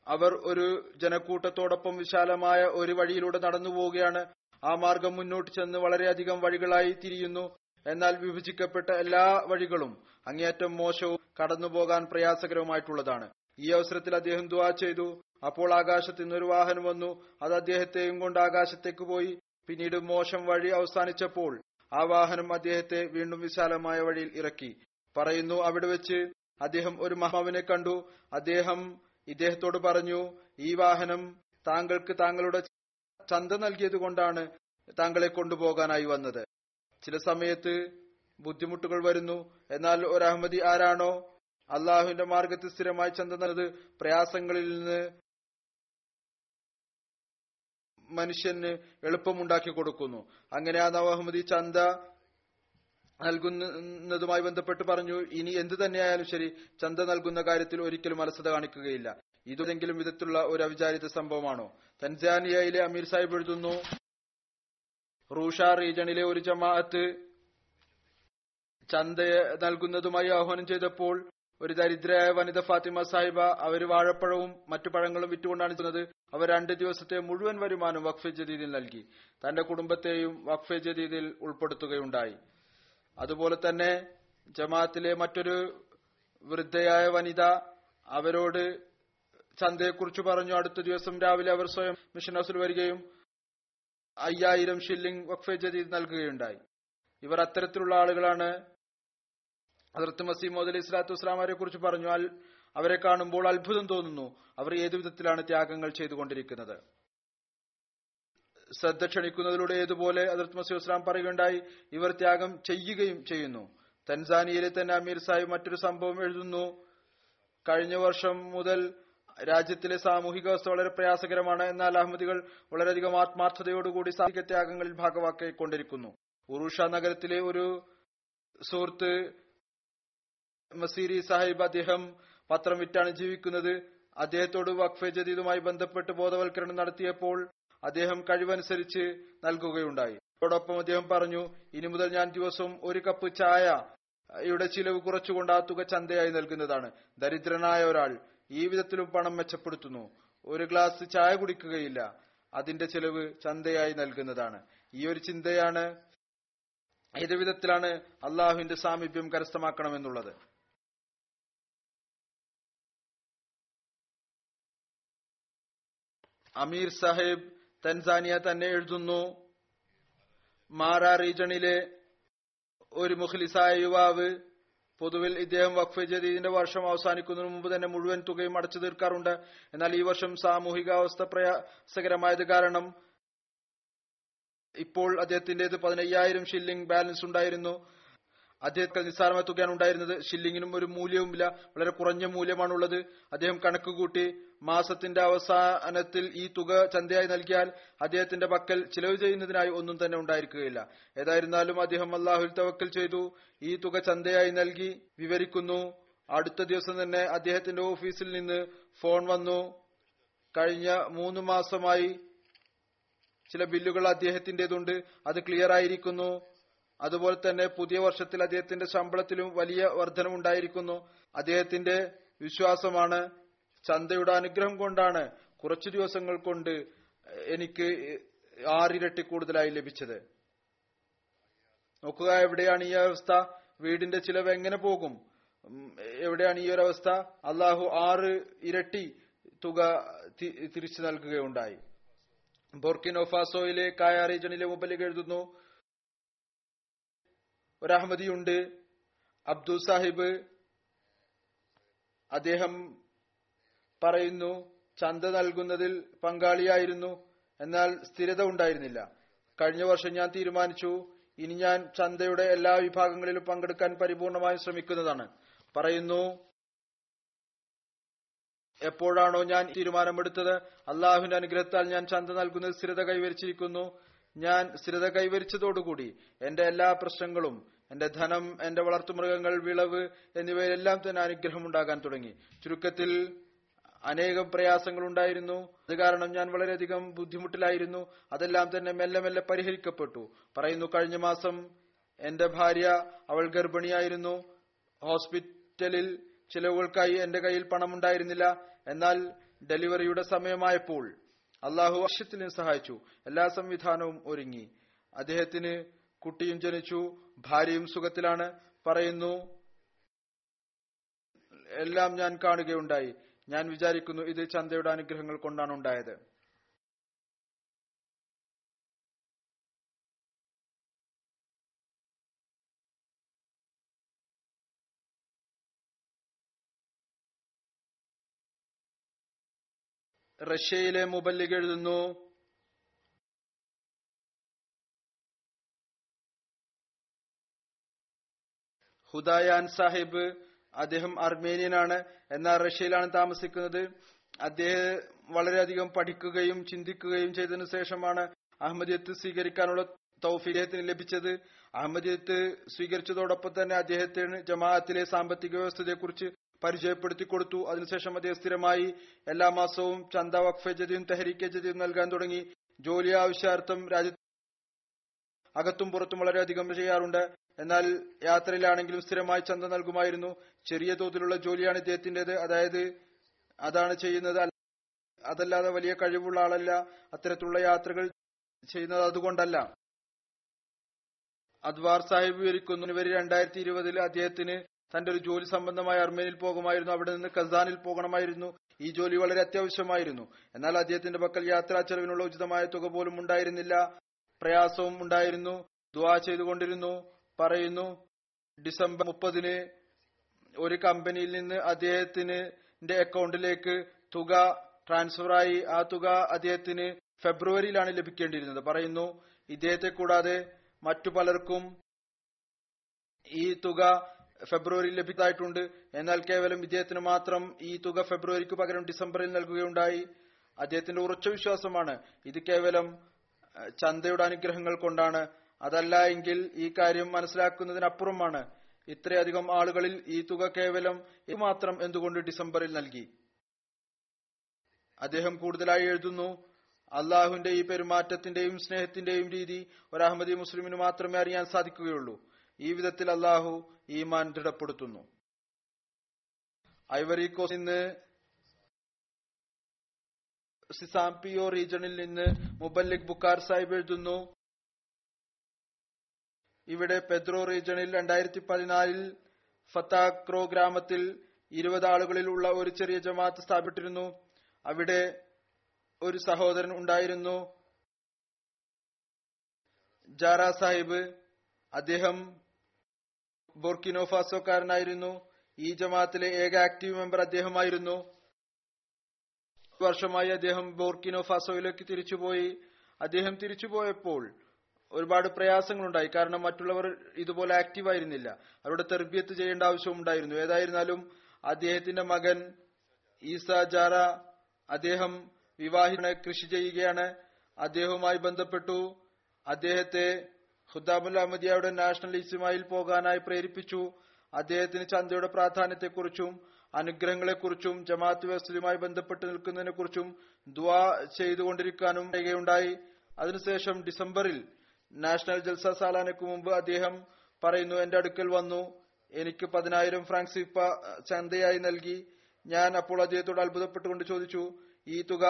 അവർ ഒരു ജനക്കൂട്ടത്തോടൊപ്പം വിശാലമായ ഒരു വഴിയിലൂടെ നടന്നു പോവുകയാണ്. ആ മാർഗം മുന്നോട്ട് ചെന്ന് വളരെയധികം വഴികളായി തിരിയുന്നു. എന്നാൽ വിഭജിക്കപ്പെട്ട എല്ലാ വഴികളും അങ്ങേയറ്റം മോശവും കടന്നുപോകാൻ പ്രയാസകരവുമായിട്ടുള്ളതാണ്. ഈ അവസരത്തിൽ അദ്ദേഹം ദുവാ ചെയ്തു. അപ്പോൾ ആകാശത്ത് നിന്നൊരു വാഹനം വന്നു. അത് അദ്ദേഹത്തെയും കൊണ്ട് ആകാശത്തേക്ക് പോയി. പിന്നീട് മോശം വഴി അവസാനിച്ചപ്പോൾ ആ വാഹനം അദ്ദേഹത്തെ വീണ്ടും വിശാലമായ വഴിയിൽ ഇറക്കി. പറയുന്നു അവിടെ വെച്ച് അദ്ദേഹം ഒരു മഹാവിനെ കണ്ടു. അദ്ദേഹം ഇദ്ദേഹത്തോട് പറഞ്ഞു ഈ വാഹനം താങ്കൾക്ക് താങ്കളുടെ ചന്ത നൽകിയത് കൊണ്ടാണ് താങ്കളെ കൊണ്ടുപോകാനായി വന്നത്. ചില സമയത്ത് ബുദ്ധിമുട്ടുകൾ വരുന്നു. എന്നാൽ ഒരു അഹമ്മദി ആരാണോ? അള്ളാഹുവിന്റെ മാർഗത്തിൽ സ്ഥിരമായി ചന്ത നൽകുന്നത് പ്രയാസങ്ങളിൽ നിന്ന് മനുഷ്യന് എളുപ്പമുണ്ടാക്കി കൊടുക്കുന്നു. അങ്ങനെ ആ നവഹമ്മദി ചന്ത നൽകുന്നതുമായി ബന്ധപ്പെട്ട് പറഞ്ഞു ഇനി എന്ത് തന്നെയായാലും ശരി ചന്ത നൽകുന്ന കാര്യത്തിൽ ഒരിക്കലും അലസത കാണിക്കുകയില്ല. ഇതെങ്കിലും വിധത്തിലുള്ള ഒരു അവിചാരിത സംഭവമാണോ? തൻസാനിയയിലെ അമീർ സാഹിബ് എഴുതുന്നു റൂഷ റീജിയണിലെ ഒരു ജമാഅത്ത് ചന്ത നൽകുന്നതുമായി ആഹ്വാനം ചെയ്തപ്പോൾ ഒരു ദരിദ്രയായ വനിത ഫാത്തിമ സാഹിബ അവർ വാഴപ്പഴവും മറ്റു പഴങ്ങളും വിറ്റുകൊണ്ടാണ് ചെയ്യുന്നത് അവർ രണ്ട് ദിവസത്തെ മുഴുവൻ വരുമാനം വഖഫ് ജദീദിൽ നൽകി. തന്റെ കുടുംബത്തെയും വഖഫ് ജദീദിൽ ഉൾപ്പെടുത്തുകയുണ്ടായി. അതുപോലെ തന്നെ ജമാഅത്തിലെ മറ്റൊരു വൃദ്ധയായ വനിത അവരോട് ചന്തയെക്കുറിച്ച് പറഞ്ഞു. അടുത്ത ദിവസം രാവിലെ അവർ സ്വയം മിഷൻ ഹൗസിൽ വരികയും അയ്യായിരം ഷില്ലിംഗ് വഖഫ് ജദീദ് നൽകുകയുണ്ടായി. ഇവർ അത്തരത്തിലുള്ള ആളുകളാണ് ഹസരത്ത് മസീമോദ് അലി ഇസ്ലാത്തു വസ്സലാമരെ കുറിച്ച് പറഞ്ഞു അവരെ കാണുമ്പോൾ അത്ഭുതം തോന്നുന്നു. അവർ ഏതു വിധത്തിലാണ് ത്യാഗങ്ങൾ ചെയ്തുകൊണ്ടിരിക്കുന്നത്? ശ്രദ്ധ ക്ഷണിക്കുന്നതിലൂടെ ഏതുപോലെ അതിർത്ത് മസീദ് ഇസ്ലാം പറയുകയുണ്ടായി ഇവർ ത്യാഗം ചെയ്യുകയും ചെയ്യുന്നു. തൻസാനിയയിലെ തന്നെ അമീർ സാഹിബ് മറ്റൊരു സംഭവം എഴുതുന്നു. കഴിഞ്ഞ വർഷം മുതൽ രാജ്യത്തിലെ സാമൂഹിക അവസ്ഥ വളരെ പ്രയാസകരമാണ്. എന്നാൽ അഹമ്മദികൾ വളരെയധികം ആത്മാർത്ഥതയോടുകൂടി സാമൂഹിക ത്യാഗങ്ങളിൽ ഭാഗമാക്കിക്കൊണ്ടിരിക്കുന്നു. ഉറൂഷ നഗരത്തിലെ ഒരു സുഹൃത്ത് മസീരി സാഹിബ് അദ്ദേഹം പത്രം വിറ്റാണ് ജീവിക്കുന്നത്. അദ്ദേഹത്തോട് വഖഫ് ജദീദുമായി ബന്ധപ്പെട്ട് ബോധവൽക്കരണം നടത്തിയപ്പോൾ അദ്ദേഹം കഴിവനുസരിച്ച് നൽകുകയുണ്ടായി. അതോടൊപ്പം അദ്ദേഹം പറഞ്ഞു ഇനി മുതൽ ഞാൻ ദിവസവും ഒരു കപ്പ് ചായ യുടെ ചിലവ് കുറച്ചുകൊണ്ട് ആ തുക ചന്തയായി നൽകുന്നതാണ്. ദരിദ്രനായ ഒരാൾ ഈ വിധത്തിലും പണം മെച്ചപ്പെടുത്തുന്നു. ഒരു ഗ്ലാസ് ചായ കുടിക്കുകയില്ല. അതിന്റെ ചെലവ് ചന്തയായി നൽകുന്നതാണ്. ഈ ഒരു ചിന്തയാണ് ഏത് വിധത്തിലാണ് അള്ളാഹുവിന്റെ സാമീപ്യം കരസ്ഥമാക്കണമെന്നുള്ളത്. അമീർ സാഹിബ് തൻസാനിയ തന്നെ എഴുതുന്നു. മാറ റീജണിലെ ഒരു മുഖ്ലിസായ യുവാവ് പൊതുവിൽ ഇദ്ദേഹം വഖഫ് ജദീദിന്റെ വർഷം അവസാനിക്കുന്നതിന് മുമ്പ് തന്നെ മുഴുവൻ തുകയും അടച്ചു തീർക്കാറുണ്ട്. എന്നാൽ ഈ വർഷം സാമൂഹികാവസ്ഥ പ്രയാസകരമായത് കാരണം ഇപ്പോൾ അദ്ദേഹത്തിന്റേത് പതിനയ്യായിരം ഷില്ലിംഗ് ബാലൻസ് ഉണ്ടായിരുന്നു. അദ്ദേഹത്തിന് നിസ്സാരമായ തുകയാണ് ഉണ്ടായിരുന്നത്. ഷില്ലിങ്ങിനും ഒരു മൂല്യവുമില്ല വളരെ കുറഞ്ഞ മൂല്യമാണുള്ളത്. അദ്ദേഹം കണക്ക് കൂട്ടി മാസത്തിന്റെ അവസാനത്തിൽ ഈ തുക ചന്തയായി നൽകിയാൽ അദ്ദേഹത്തിന്റെ പക്കൽ ചിലവ് ചെയ്യുന്നതിനായി ഒന്നും തന്നെ ഉണ്ടായിരിക്കുകയില്ല. ഏതായിരുന്നാലും അദ്ദേഹം അള്ളാഹുൽ തവക്കൽ ചെയ്തു. ഈ തുക ചന്തയായി നൽകി വിവരിക്കുന്നു. അടുത്ത ദിവസം തന്നെ അദ്ദേഹത്തിന്റെ ഓഫീസിൽ നിന്ന് ഫോൺ വന്നു. കഴിഞ്ഞ മൂന്ന് മാസമായി ചില ബില്ലുകൾ അദ്ദേഹത്തിന്റേതുണ്ട്. അത് ക്ലിയർ ആയിരിക്കുന്നു. അതുപോലെ തന്നെ പുതിയ വർഷത്തിൽ അദ്ദേഹത്തിന്റെ ശമ്പളത്തിലും വലിയ വർധനമുണ്ടായിരിക്കുന്നു അദ്ദേഹത്തിന്റെ വിശ്വാസമാണ് ചന്തയുടെ അനുഗ്രഹം കൊണ്ടാണ് കുറച്ചു ദിവസങ്ങൾ കൊണ്ട് എനിക്ക് ആറിരട്ടി കൂടുതലായി ലഭിച്ചത്. നോക്കുക എവിടെയാണ് ഈ അവസ്ഥ? വീടിന്റെ ചിലവ് എങ്ങനെ പോകും? എവിടെയാണ് ഈ ഒരു അവസ്ഥ? അള്ളാഹു ആറ് ഇരട്ടി തുക തിരിച്ചു നൽകുകയുണ്ടായി. ബോർക്കിനോഫാസോയിലെ കായ റീജണിലെ മുബലിക എഴുതുന്നു ഒരു അഹമ്മദിയുണ്ട് അബ്ദുൽ സാഹിബ് അദ്ദേഹം പറയുന്നു ചന്ത നൽകുന്നതിൽ പങ്കാളിയായിരുന്നു എന്നാൽ സ്ഥിരത ഉണ്ടായിരുന്നില്ല. കഴിഞ്ഞ വർഷം ഞാൻ തീരുമാനിച്ചു ഇനി ഞാൻ ചന്തയുടെ എല്ലാ വിഭാഗങ്ങളിലും പങ്കെടുക്കാൻ പരിപൂർണമായും ശ്രമിക്കുന്നതാണ്. പറയുന്നു എപ്പോഴാണോ ഞാൻ തീരുമാനമെടുത്തത് അള്ളാഹുവിന്റെ അനുഗ്രഹത്താൽ ഞാൻ ചന്ത നൽകുന്നതിൽ സ്ഥിരത കൈവരിച്ചിരിക്കുന്നു. ഞാൻ സ്ഥിരത കൈവരിച്ചതോടുകൂടി എന്റെ എല്ലാ പ്രശ്നങ്ങളും എന്റെ ധനം എന്റെ വളർത്തുമൃഗങ്ങൾ വിളവ് എന്നിവയിലെല്ലാം തന്നെ അനുഗ്രഹം ഉണ്ടാകാൻ തുടങ്ങി. ചുരുക്കത്തിൽ അനേകം പ്രയാസങ്ങൾ ഉണ്ടായിരുന്നു അത് കാരണം ഞാൻ വളരെയധികം ബുദ്ധിമുട്ടിലായിരുന്നു. അതെല്ലാം തന്നെ മെല്ലെ മെല്ലെ പരിഹരിക്കപ്പെട്ടു. പറയുന്നു കഴിഞ്ഞ മാസം എന്റെ ഭാര്യ അവൾ ഗർഭിണിയായിരുന്നു. ഹോസ്പിറ്റലിൽ ചിലവുകൾക്കായി എന്റെ കയ്യിൽ പണമുണ്ടായിരുന്നില്ല. എന്നാൽ ഡെലിവറിയുടെ സമയമായപ്പോൾ അള്ളാഹു വർഷത്തിന് സഹായിച്ചു. എല്ലാ സംവിധാനവും ഒരുങ്ങി. അദ്ദേഹത്തിന് കുട്ടിയും ജനിച്ചു. ഭാര്യയും സുഖത്തിലാണ്. പറയുന്നു എല്ലാം ഞാൻ കാണുകയുണ്ടായി. ഞാൻ വിചാരിക്കുന്നു ഇത് ചന്തയുടെ അനുഗ്രഹങ്ങൾ കൊണ്ടാണ് ഉണ്ടായത് റഷ്യയിലെ മുബല്ലിഗ് എഴുതുന്നു ഹുദായാൻ സാഹിബ് അദ്ദേഹം അർമേനിയനാണ്. എന്നാൽ റഷ്യയിലാണ് താമസിക്കുന്നത്. അദ്ദേഹം വളരെയധികം പഠിക്കുകയും ചിന്തിക്കുകയും ചെയ്തതിനു ശേഷമാണ് അഹമ്മദിയത്ത് സ്വീകരിക്കാനുള്ള തൗഫീഖത്തിന് ലഭിച്ചത്. അഹമ്മദിയത്ത് സ്വീകരിച്ചതോടൊപ്പം തന്നെ അദ്ദേഹത്തിന് ജമാഅത്തിലെ സാമ്പത്തിക വ്യവസ്ഥതയെക്കുറിച്ച് പരിചയപ്പെടുത്തി കൊടുത്തു. അതിനുശേഷം അദ്ദേഹം സ്ഥിരമായി എല്ലാ മാസവും ചന്ത വഖഫ് ജതിയും തെഹരീക്കെ ജതിയും നൽകാൻ തുടങ്ങി. ജോലി ആവശ്യാർത്ഥം രാജ്യത്ത് അകത്തും പുറത്തും വളരെയധികം ചെയ്യാറുണ്ട്. എന്നാൽ യാത്രയിലാണെങ്കിലും സ്ഥിരമായി ചന്ത നൽകുമായിരുന്നു. ചെറിയ തോതിലുള്ള ജോലിയാണ് ഇദ്ദേഹത്തിന്റേത് അതായത് അതാണ് ചെയ്യുന്നത്. അതല്ലാതെ വലിയ കഴിവുള്ള ആളല്ല. അത്തരത്തിലുള്ള യാത്രകൾ ചെയ്യുന്നത് അതുകൊണ്ടല്ല. അദ്വാർ സാഹിബ് വിവരിക്കുന്നു. ഇവർ രണ്ടായിരത്തി ഇരുപതിൽ അദ്ദേഹത്തിന് തന്റെ ഒരു ജോലി സംബന്ധമായി അർമേനിയിൽ പോകുമായിരുന്നു അവിടെ നിന്ന് കസാനിൽ പോകണമായിരുന്നു. ഈ ജോലി വളരെ അത്യാവശ്യമായിരുന്നു. എന്നാൽ അദ്ദേഹത്തിന്റെ പക്കൽ യാത്രാ ചെലവിനുള്ള ഉചിതമായ തുക പോലും ഉണ്ടായിരുന്നില്ല. പ്രയാസവും ഉണ്ടായിരുന്നു. ദുവാ ചെയ്തുകൊണ്ടിരുന്നു. പറയുന്നു ഡിസംബർ മുപ്പതിന് ഒരു കമ്പനിയിൽ നിന്ന് അദ്ദേഹത്തിന് അക്കൗണ്ടിലേക്ക് തുക ട്രാൻസ്ഫറായി. ആ തുക അദ്ദേഹത്തിന് ഫെബ്രുവരിയിലാണ് ലഭിക്കേണ്ടിയിരുന്നത്. പറയുന്നു ഇദ്ദേഹത്തെ കൂടാതെ മറ്റു പലർക്കും ഈ തുക ഫെബ്രുവരിയിൽ ലഭിച്ചതായിട്ടുണ്ട്. എന്നാൽ കേവലം ഇദ്ദേഹത്തിന് മാത്രം ഈ തുക ഫെബ്രുവരിക്ക് പകരം ഡിസംബറിൽ നൽകുകയുണ്ടായി. അദ്ദേഹത്തിന്റെ ഉറച്ച വിശ്വാസമാണ്. ഇത് കേവലം ചന്തയുടെ അനുഗ്രഹങ്ങൾ കൊണ്ടാണ്. അതല്ല എങ്കിൽ ഈ കാര്യം മനസ്സിലാക്കുന്നതിനപ്പുറമാണ്. ഇത്രയധികം ആളുകളിൽ ഈ തുക കേവലം ഇത് മാത്രം എന്തുകൊണ്ട് ഡിസംബറിൽ നൽകി? അദ്ദേഹം കൂടുതലായി എഴുതുന്നു അള്ളാഹുവിന്റെ ഈ പെരുമാറ്റത്തിന്റെയും സ്നേഹത്തിന്റെയും രീതി ഒരു അഹമ്മദി മുസ്ലിമിന് മാത്രമേ അറിയാൻ സാധിക്കുകയുള്ളൂ. ഈ വിധത്തിൽ അള്ളാഹു ഈമാൻ ദൃഢപ്പെടുത്തുന്നു. ഐവറി കോസ്റ്റ് നിന്ന് സിസാംപിയോ റീജിയണിൽ നിന്ന് മുബല്ലിക് ബുക്കാർ സാഹിബ് എഴുതുന്നു. ഇവിടെ പെദ്രോ റീജിയണിൽ രണ്ടായിരത്തി പതിനാലിൽ ഫത്താക്രോ ഗ്രാമത്തിൽ ഇരുപത് ആളുകളിൽ ഉള്ള ഒരു ചെറിയ ജമാഅത്ത് സ്ഥാപിച്ചിരുന്നു. അവിടെ ഒരു സഹോദരൻ ഉണ്ടായിരുന്നു. ജാറ സാഹിബ്. അദ്ദേഹം ബോർക്കിനോഫാസോക്കാരനായിരുന്നു ഈ ജമാഅത്തിലെ ഏക ആക്റ്റീവ് മെമ്പർ അദ്ദേഹമായിരുന്നു. വർഷമായി അദ്ദേഹം ബോർക്കിനോഫാസോയിലേക്ക് തിരിച്ചുപോയി. അദ്ദേഹം തിരിച്ചുപോയപ്പോൾ ഒരുപാട് പ്രയാസങ്ങളുണ്ടായി. കാരണം മറ്റുള്ളവർ ഇതുപോലെ ആക്റ്റീവ് ആയിരുന്നില്ല. അവരുടെ തെർബിയത്ത് ചെയ്യേണ്ട ആവശ്യമുണ്ടായിരുന്നു. ഏതായിരുന്നാലും അദ്ദേഹത്തിന്റെ മകൻ ഈസ ജാറ അദ്ദേഹം വിവാഹിനെ കൃഷി ചെയ്യുകയാണ്. അദ്ദേഹവുമായി ബന്ധപ്പെട്ടു. അദ്ദേഹത്തെ ഖുദ്ദാബുൽ അഹമ്മദിയയുടെ നാഷണൽ ഇസ്മായിൽ പോകാനായി പ്രേരിപ്പിച്ചു. അദ്ദേഹത്തിന് ചന്തയുടെ പ്രാധാന്യത്തെക്കുറിച്ചും അനുഗ്രഹങ്ങളെക്കുറിച്ചും ജമാഅത്ത് വ്യവസ്ഥയുമായി ബന്ധപ്പെട്ട് നിൽക്കുന്നതിനെക്കുറിച്ചും ദ്വാ ചെയ്തുകൊണ്ടിരിക്കാനും പറയുകയുണ്ടായി അതിനുശേഷം ഡിസംബറിൽ നാഷണൽ ജൽസ സാലാനയ്ക്ക് മുമ്പ് അദ്ദേഹം പറയുന്നു എന്റെ അടുക്കൽ വന്നു. എനിക്ക് പതിനായിരം ഫ്രാങ്ക് സിപ്പ ചന്തയായി നൽകി. ഞാൻ അപ്പോൾ അദ്ദേഹത്തോട് അത്ഭുതപ്പെട്ടുകൊണ്ട് ചോദിച്ചു ഈ തുക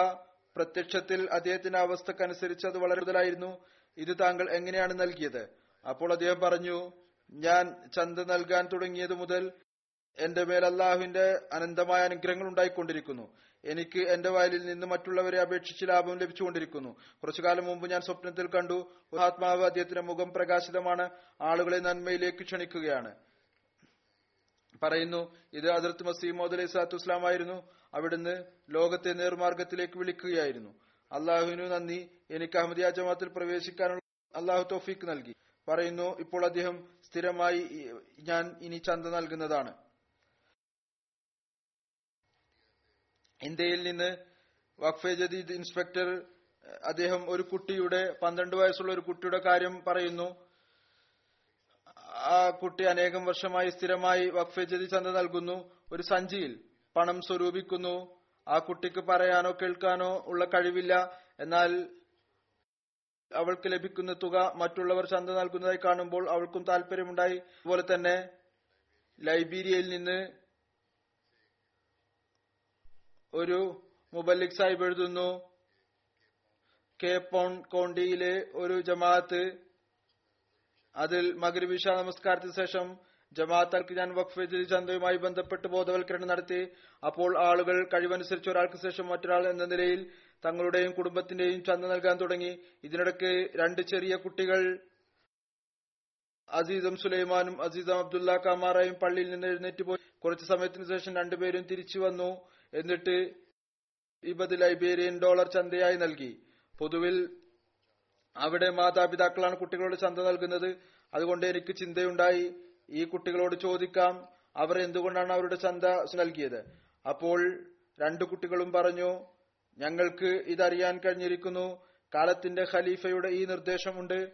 പ്രത്യക്ഷത്തിൽ അദ്ദേഹത്തിന്റെ അവസ്ഥക്കനുസരിച്ച് അത് വളരെ കൂടുതലായിരുന്നു. ഇത് താങ്കൾ എങ്ങനെയാണ് നൽകിയത്? അപ്പോൾ അദ്ദേഹം പറഞ്ഞു ഞാൻ ചന്ത നൽകാൻ തുടങ്ങിയത് മുതൽ എന്റെ മേൽ അള്ളാഹുവിന്റെ അനന്തമായ അനുഗ്രഹങ്ങൾ ഉണ്ടായിക്കൊണ്ടിരിക്കുന്നു. എനിക്ക് എന്റെ വയലിൽ നിന്ന് മറ്റുള്ളവരെ അപേക്ഷിച്ച് ലാഭം ലഭിച്ചുകൊണ്ടിരിക്കുന്നു. കുറച്ചു കാലം മുമ്പ് ഞാൻ സ്വപ്നത്തിൽ കണ്ടു ആത്മാവ് അദ്ദേഹത്തിന്റെ മുഖം പ്രകാശിതമാണ് ആളുകളെ നന്മയിലേക്ക് ക്ഷണിക്കുകയാണ്. പറയുന്നു ഇത് അതിർത്ത് മസീമോദ് അലൈഹി സ്വലാത്തു ഇസ്ലാമായിരുന്നു അവിടുന്ന് ലോകത്തെ നേർമാർഗത്തിലേക്ക് വിളിക്കുകയായിരുന്നു. അള്ളാഹുവിനു നന്ദി. എനിക്ക് അഹമ്മദിയ ജമാത്തിൽ പ്രവേശിക്കാനുള്ള അള്ളാഹു തോഫീക്ക് നൽകി. പറയുന്നു ഇപ്പോൾ അദ്ദേഹം സ്ഥിരമായി ഞാൻ ഇനി ചന്ത നൽകുന്നതാണ്. ഇന്ത്യയിൽ നിന്ന് വഖഫെ ജദീദ് ഇൻസ്പെക്ടർ അദ്ദേഹം ഒരു കുട്ടിയുടെ പന്ത്രണ്ട് വയസ്സുള്ള ഒരു കുട്ടിയുടെ കാര്യം പറയുന്നു. ആ കുട്ടി അനേകം വർഷമായി സ്ഥിരമായി വഖഫെ ജദീദ് ചന്ത നൽകുന്നു. ഒരു സഞ്ചിയിൽ പണം സ്വരൂപിക്കുന്നു. ആ കുട്ടിക്ക് പറയാനോ കേൾക്കാനോ ഉള്ള കഴിവില്ല. എന്നാൽ അവൾക്ക് ലഭിക്കുന്ന തുക മറ്റുള്ളവർ ചന്ത നൽകുന്നതായി കാണുമ്പോൾ അവൾക്കും താല്പര്യമുണ്ടായി. അതുപോലെ തന്നെ ലൈബീരിയയിൽ നിന്ന് ഒരു മുബല്ലിക് സാഹിബ് എഴുതുന്നു. കെ പോൺ കോണ്ടിയിലെ ഒരു ജമാഅത്ത്. അതിൽ മകരവിഷ നമസ്കാരത്തിന് ശേഷം ജമാഅത്തർക്ക് ഞാൻ വഖഫ് ചന്തയുമായി ബന്ധപ്പെട്ട് ബോധവൽക്കരണം നടത്തി. അപ്പോൾ ആളുകൾ കഴിവനുസരിച്ച് ഒരാൾക്ക് ശേഷം മറ്റൊരാൾ എന്ന നിലയിൽ തങ്ങളുടെയും കുടുംബത്തിന്റെയും ചന്ത നൽകാൻ തുടങ്ങി. ഇതിനിടയ്ക്ക് രണ്ട് ചെറിയ കുട്ടികൾ അസീസം സുലൈമാനും അസീസം അബ്ദുല്ല കാമാറയും പള്ളിയിൽ നിന്ന് എഴുന്നേറ്റ് പോയി. കുറച്ചു സമയത്തിന് ശേഷം രണ്ടുപേരും തിരിച്ചു വന്നു. എന്നിട്ട് ഇരുപത് ലൈബേരിയൻ ഡോളർ ചന്തയായി നൽകി. പൊതുവിൽ അവിടെ മാതാപിതാക്കളാണ് കുട്ടികളോട് ചന്ത നൽകുന്നത്. അതുകൊണ്ട് എനിക്ക് ചിന്തയുണ്ടായി. ഈ കുട്ടികളോട് ചോദിക്കാം അവർ എന്തുകൊണ്ടാണ് അവരുടെ ചന്ത നൽകിയത്? അപ്പോൾ രണ്ടു കുട്ടികളും പറഞ്ഞു ഞങ്ങൾക്ക് ഇതറിയാൻ കഴിഞ്ഞിരിക്കുന്നു കാലത്തിന്റെ ഖലീഫയുടെ ഈ നിർദ്ദേശമുണ്ട്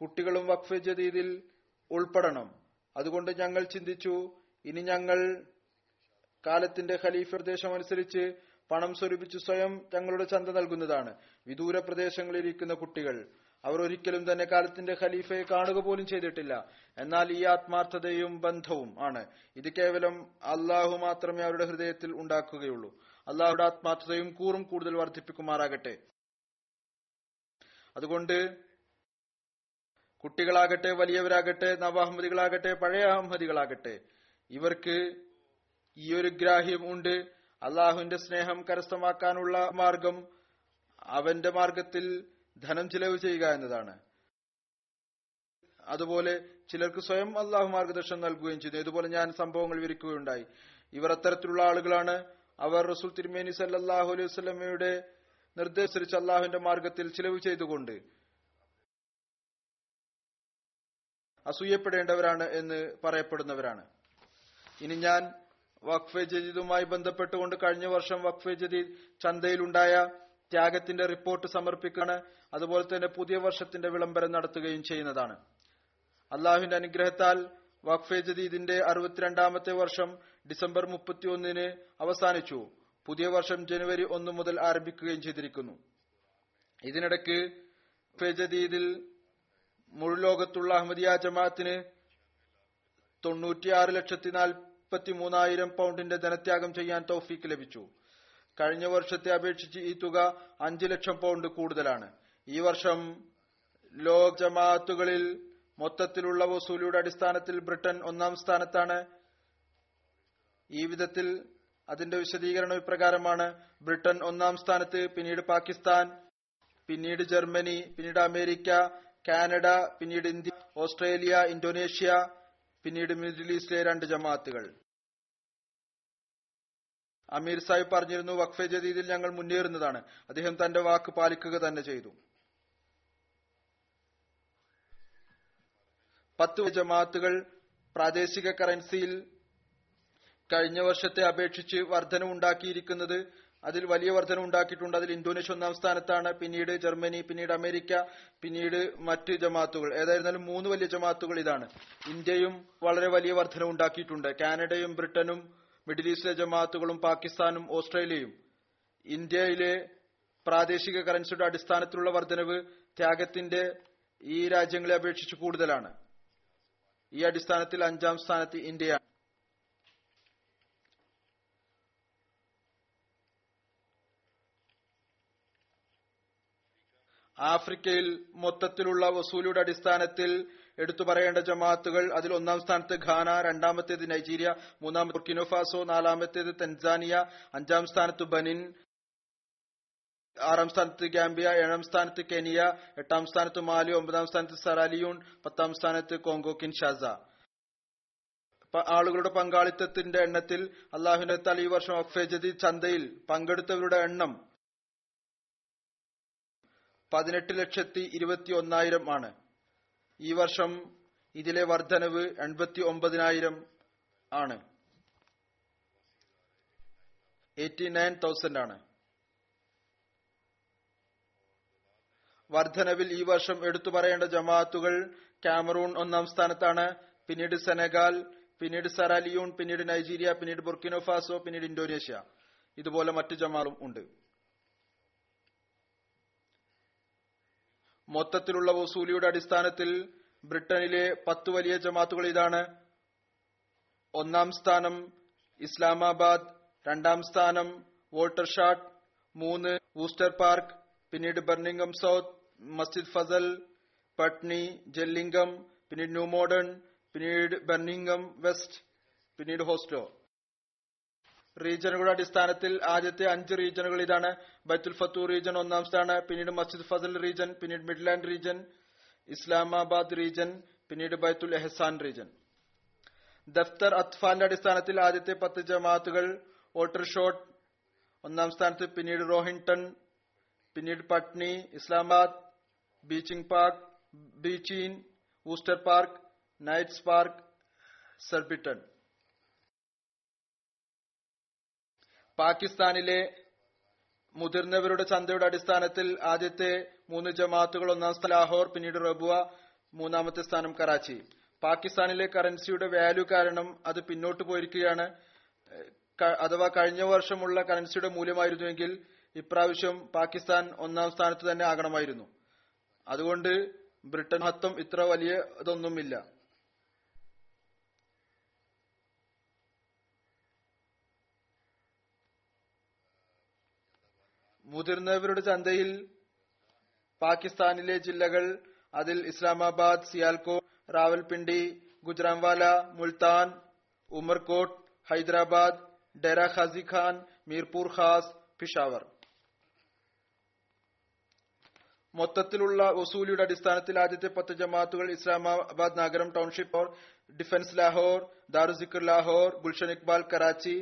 കുട്ടികളും വഖഫ് ജദീദിൽ ഉൾപ്പെടണം. അതുകൊണ്ട് ഞങ്ങൾ ചിന്തിച്ചു ഇനി ഞങ്ങൾ കാലത്തിന്റെ ഖലീഫ നിർദ്ദേശം അനുസരിച്ച് പണം സ്വരൂപിച്ച് സ്വയം തങ്ങളുടെ ചന്ത നൽകുന്നതാണ്. വിദൂര പ്രദേശങ്ങളിൽ ഇരിക്കുന്ന കുട്ടികൾ അവർ ഒരിക്കലും തന്നെ കാലത്തിന്റെ ഖലീഫയെ കാണുക പോലും ചെയ്തിട്ടില്ല. എന്നാൽ ഈ ആത്മാർത്ഥതയും ബന്ധവും ആണ്. ഇത് കേവലം അള്ളാഹു മാത്രമേ അവരുടെ ഹൃദയത്തിൽ ഉണ്ടാക്കുകയുള്ളൂ. അള്ളാഹുടെ ആത്മാർത്ഥതയും കൂറും കൂടുതൽ വർദ്ധിപ്പിക്കുമാറാകട്ടെ. അതുകൊണ്ട് കുട്ടികളാകട്ടെ വലിയവരാകട്ടെ നവാഹമ്മദികളാകട്ടെ പഴയ അഹമ്മദികളാകട്ടെ ഇവർക്ക് ഈ ഒരു ഗ്രാഹ്യം ഉണ്ട്. അള്ളാഹുവിന്റെ സ്നേഹം കരസ്ഥമാക്കാനുള്ള മാർഗം അവന്റെ മാർഗത്തിൽ ധനം ചിലവ് ചെയ്യുക എന്നതാണ്. അതുപോലെ ചിലർക്ക് സ്വയം അള്ളാഹു മാർഗദർശനം നൽകുകയും ചെയ്തു. ഇതുപോലെ ഞാൻ സംഭവങ്ങൾ വിവരിക്കുകയുണ്ടായി. ഇവർ അത്തരത്തിലുള്ള ആളുകളാണ്. അവർ റസൂൽ തിരുമേനി സല്ലാഹു അലൈഹി വസ്ലമയുടെ നിർദ്ദേശിച്ച് അള്ളാഹുവിന്റെ മാർഗത്തിൽ ചിലവ് ചെയ്തുകൊണ്ട് അസൂയപ്പെടേണ്ടവരാണ് എന്ന് പറയപ്പെടുന്നവരാണ്. ഇനി ഞാൻ വഖഫെ ജദീദുമായി ബന്ധപ്പെട്ടുകൊണ്ട് കഴിഞ്ഞ വർഷം വഖഫെ ജദീദ് ചന്തയിലുണ്ടായ ത്യാഗത്തിന്റെ റിപ്പോർട്ട് സമർപ്പിക്കുകയാണ്. അതുപോലെ തന്നെ പുതിയ വർഷത്തിന്റെ വിളംബരം നടത്തുകയും ചെയ്യുന്നതാണ്. അള്ളാഹുവിന്റെ അനുഗ്രഹത്താൽ വഖഫെ ജദീദിന്റെ അറുപത്തിരണ്ടാമത്തെ വർഷം ഡിസംബർ മുപ്പത്തിയൊന്നിന് അവസാനിച്ചു. പുതിയ വർഷം ജനുവരി ഒന്ന് മുതൽ ആരംഭിക്കുകയും ചെയ്തിരിക്കുന്നു. ഇതിനിടയ്ക്ക് ഫെജദീദിൽ ജദീദിൽ മുഴുലോകത്തുള്ള അഹമ്മദിയ ജമാഅത്തിന് തൊണ്ണൂറ്റിയാറ് ലക്ഷത്തി നാൽപ്പത്തി മൂന്നായിരം പൗണ്ടിന്റെ ധനത്യാഗം ചെയ്യാൻ തൗഫീക്ക് ലഭിച്ചു. കഴിഞ്ഞ വർഷത്തെ അപേക്ഷിച്ച് ഈ തുക അഞ്ച് ലക്ഷം പൗണ്ട് കൂടുതലാണ്. ഈ വർഷം ലോക ജമാഅത്തുകളിൽ മൊത്തത്തിലുള്ള വസൂലിയുടെ അടിസ്ഥാനത്തിൽ ബ്രിട്ടൻ ഒന്നാം സ്ഥാനത്താണ്. ഈ വിധത്തിൽ അതിന്റെ വിശദീകരണം ഇപ്രകാരമാണ് ബ്രിട്ടൻ ഒന്നാം സ്ഥാനത്ത് പിന്നീട് പാകിസ്ഥാൻ പിന്നീട് ജർമ്മനി പിന്നീട് അമേരിക്ക കാനഡ പിന്നീട് ഇന്ത്യ ഓസ്ട്രേലിയ ഇന്തോനേഷ്യ പിന്നീട് മിഡിൽ ഈസ്റ്റിലെ രണ്ട് ജമാഅത്തുകൾ അമീർ സാഹിബ് പറഞ്ഞിരുന്നു വഖഫെ ജദീദിൽ ഞങ്ങൾ മുന്നേറുന്നതാണ്. അദ്ദേഹം തന്റെ വാക്ക് പാലിക്കുക തന്നെ ചെയ്തു. പത്ത് ജമാത്തുകൾ പ്രാദേശിക കറൻസിയിൽ കഴിഞ്ഞ വർഷത്തെ അപേക്ഷിച്ച് വർധനമുണ്ടാക്കിയിരിക്കുന്നത് അതിൽ വലിയ വർധന ഉണ്ടാക്കിയിട്ടുണ്ട്. അതിൽ ഇന്തോനേഷ്യ ഒന്നാം സ്ഥാനത്താണ് പിന്നീട് ജർമ്മനി പിന്നീട് അമേരിക്ക പിന്നീട് മറ്റ് ജമാത്തുകൾ ഏതായിരുന്നാലും മൂന്ന് വലിയ ജമാത്തുകൾ ഇതാണ്. ഇന്ത്യയും വളരെ വലിയ വർധന ഉണ്ടാക്കിയിട്ടുണ്ട്. കാനഡയും ബ്രിട്ടനും മിഡിൽ ഈസ്റ്റിലെ ജമാത്തുകളും പാകിസ്ഥാനും ഓസ്ട്രേലിയയും. ഇന്ത്യയിലെ പ്രാദേശിക കറൻസിയുടെ അടിസ്ഥാനത്തിലുള്ള വർധനവ് ത്യാഗത്തിന്റെ ഈ രാജ്യങ്ങളെ അപേക്ഷിച്ച് കൂടുതലാണ്. ഈ അടിസ്ഥാനത്തിൽ അഞ്ചാം സ്ഥാനത്ത് ഇന്ത്യയാണ് ആഫ്രിക്കയിൽ മൊത്തത്തിലുള്ള വസൂലിയുടെ അടിസ്ഥാനത്തിൽ എടുത്തു പറയേണ്ട ജമാഅത്തുകൾ അതിൽ ഒന്നാം സ്ഥാനത്ത് ഘാന രണ്ടാമത്തേത് നൈജീരിയ മൂന്നാമത് ബുർക്കിനോഫാസോ നാലാമത്തേത് തെൻസാനിയ അഞ്ചാം സ്ഥാനത്ത് ബനിൻ ആറാം സ്ഥാനത്ത് ഗാംബിയ ഏഴാം സ്ഥാനത്ത് കെനിയ എട്ടാം സ്ഥാനത്ത് മാലി ഒമ്പതാം സ്ഥാനത്ത് സറാലിയൂൺ പത്താം സ്ഥാനത്ത് കോങ്കോ കിൻഷാസ. ആളുകളുടെ പങ്കാളിത്തത്തിന്റെ എണ്ണത്തിൽ അള്ളാഹുവിന്റെ തല ഈ വർഷം അഫേജതി ചന്തയിൽ പങ്കെടുത്തവരുടെ എണ്ണം പതിനെട്ട് ലക്ഷത്തി ഇരുപത്തി ഒന്നായിരം ആണ്. ഈ വർഷം ഇതിലെ വർധനവ് എൺപത്തി ഒമ്പതിനായിരം ആണ്. എയ്റ്റി നയൻ തൗസൻഡ് ആണ്. വർധനവിൽ ഈ വർഷം എടുത്തു പറയേണ്ട ജമാഅത്തുകൾ കാമറൂൺ ഒന്നാം സ്ഥാനത്താണ്. പിന്നീട് സെനഗാൽ പിന്നീട് സറാലിയൂൺ പിന്നീട് നൈജീരിയ പിന്നീട് ബുർക്കിനോഫാസോ പിന്നീട് ഇന്തോനേഷ്യ. ഇതുപോലെ മറ്റു ജമാലും ഉണ്ട്. മൊത്തത്തിലുള്ള വസൂലിയുടെ അടിസ്ഥാനത്തിൽ ബ്രിട്ടനിലെ പത്ത് വലിയ ജമാത്തുകൾ ഇതാണ്. ഒന്നാം സ്ഥാനം ഇസ്ലാമാബാദ് രണ്ടാം സ്ഥാനം വോൾട്ടർഷാട്ട് മൂന്ന് വൂസ്റ്റർ പാർക്ക് പിന്നീട് Birmingham South Masjid Fazl Putney Gillingham പിന്നീട് ന്യൂ മോഡേൺ പിന്നീട് ബർണിംഗം വെസ്റ്റ് പിന്നീട് ഹോസ്റ്റോ. റീജിയനുകളുടെ അടിസ്ഥാനത്തിൽ ആദ്യത്തെ അഞ്ച് റീജിയനുകൾ ഇതാണ്. ബൈത്തുൽ ഫത്തൂർ റീജിയൻ ഒന്നാം സ്ഥാനം പിന്നീട് മസ്ജിദ് ഫസൽ റീജിയൻ പിന്നീട് മിഡ്ലാൻഡ് റീജിയൻ ഇസ്ലാമാബാദ് റീജിയൻ പിന്നീട് ബൈത്തുൽ എഹസാൻ റീജിയൻ ദഫ്തർ അത്ഫാന്റെ അടിസ്ഥാനത്തിൽ ആദ്യത്തെ പത്ത് ജമാഅത്തുകൾ ഓട്ടർഷോട്ട് ഒന്നാം സ്ഥാനത്ത് പിന്നീട് റോഹിൻടൺ പിന്നീട് പട്നി ഇസ്ലാമാബാദ് ബീച്ചിംഗ് park ബീച്ചീൻ Worcester Park Knights Park Surbiton പാകിസ്ഥാനിലെ മുതിർന്നവരുടെ ചന്തയുടെ അടിസ്ഥാനത്തിൽ ആദ്യത്തെ മൂന്ന് ജമാഅത്തുകൾ ഒന്നാം സ്ഥാനം ലാഹോർ പിന്നീട് റബുവ മൂന്നാമത്തെ സ്ഥാനം കറാച്ചി. പാകിസ്ഥാനിലെ കറൻസിയുടെ വാല്യൂ കാരണം അത് പിന്നോട്ട് പോയിരിക്കുകയാണ്. അഥവാ കഴിഞ്ഞ വർഷമുള്ള കറൻസിയുടെ മൂല്യമായിരുന്നുവെങ്കിൽ ഇപ്രാവശ്യം പാകിസ്ഥാൻ ഒന്നാം സ്ഥാനത്ത് തന്നെ ആകണമായിരുന്നു. അതുകൊണ്ട് ബ്രിട്ടൻ മഹത്വം ഇത്ര വലിയ ഇതൊന്നുമില്ല. മുതിർന്നവരുടെ ചന്തയിൽ പാകിസ്ഥാനിലെ ജില്ലകൾ അതിൽ ഇസ്ലാമാബാദ് സിയാൽകോ റാവൽപിണ്ടി ഗുജറാംവാല മുൽത്താൻ ഉമർകോട്ട് ഹൈദരാബാദ് ഡെറ ഖാസി ഖാൻ മീർപൂർ ഖാസ് പിഷാവർ. മൊത്തത്തിലുള്ള വസൂലിയുടെ അടിസ്ഥാനത്തിൽ ആദ്യത്തെ പത്ത് ജമാഅത്തുകൾ ഇസ്ലാമാബാദ് നഗരം ടൗൺഷിപ്പ് ഡിഫൻസ് ലാഹോർ ദാറുസിക്കർ ലാഹോർ ഗുൽഷൻ ഇക്ബാൽ കറാച്ചി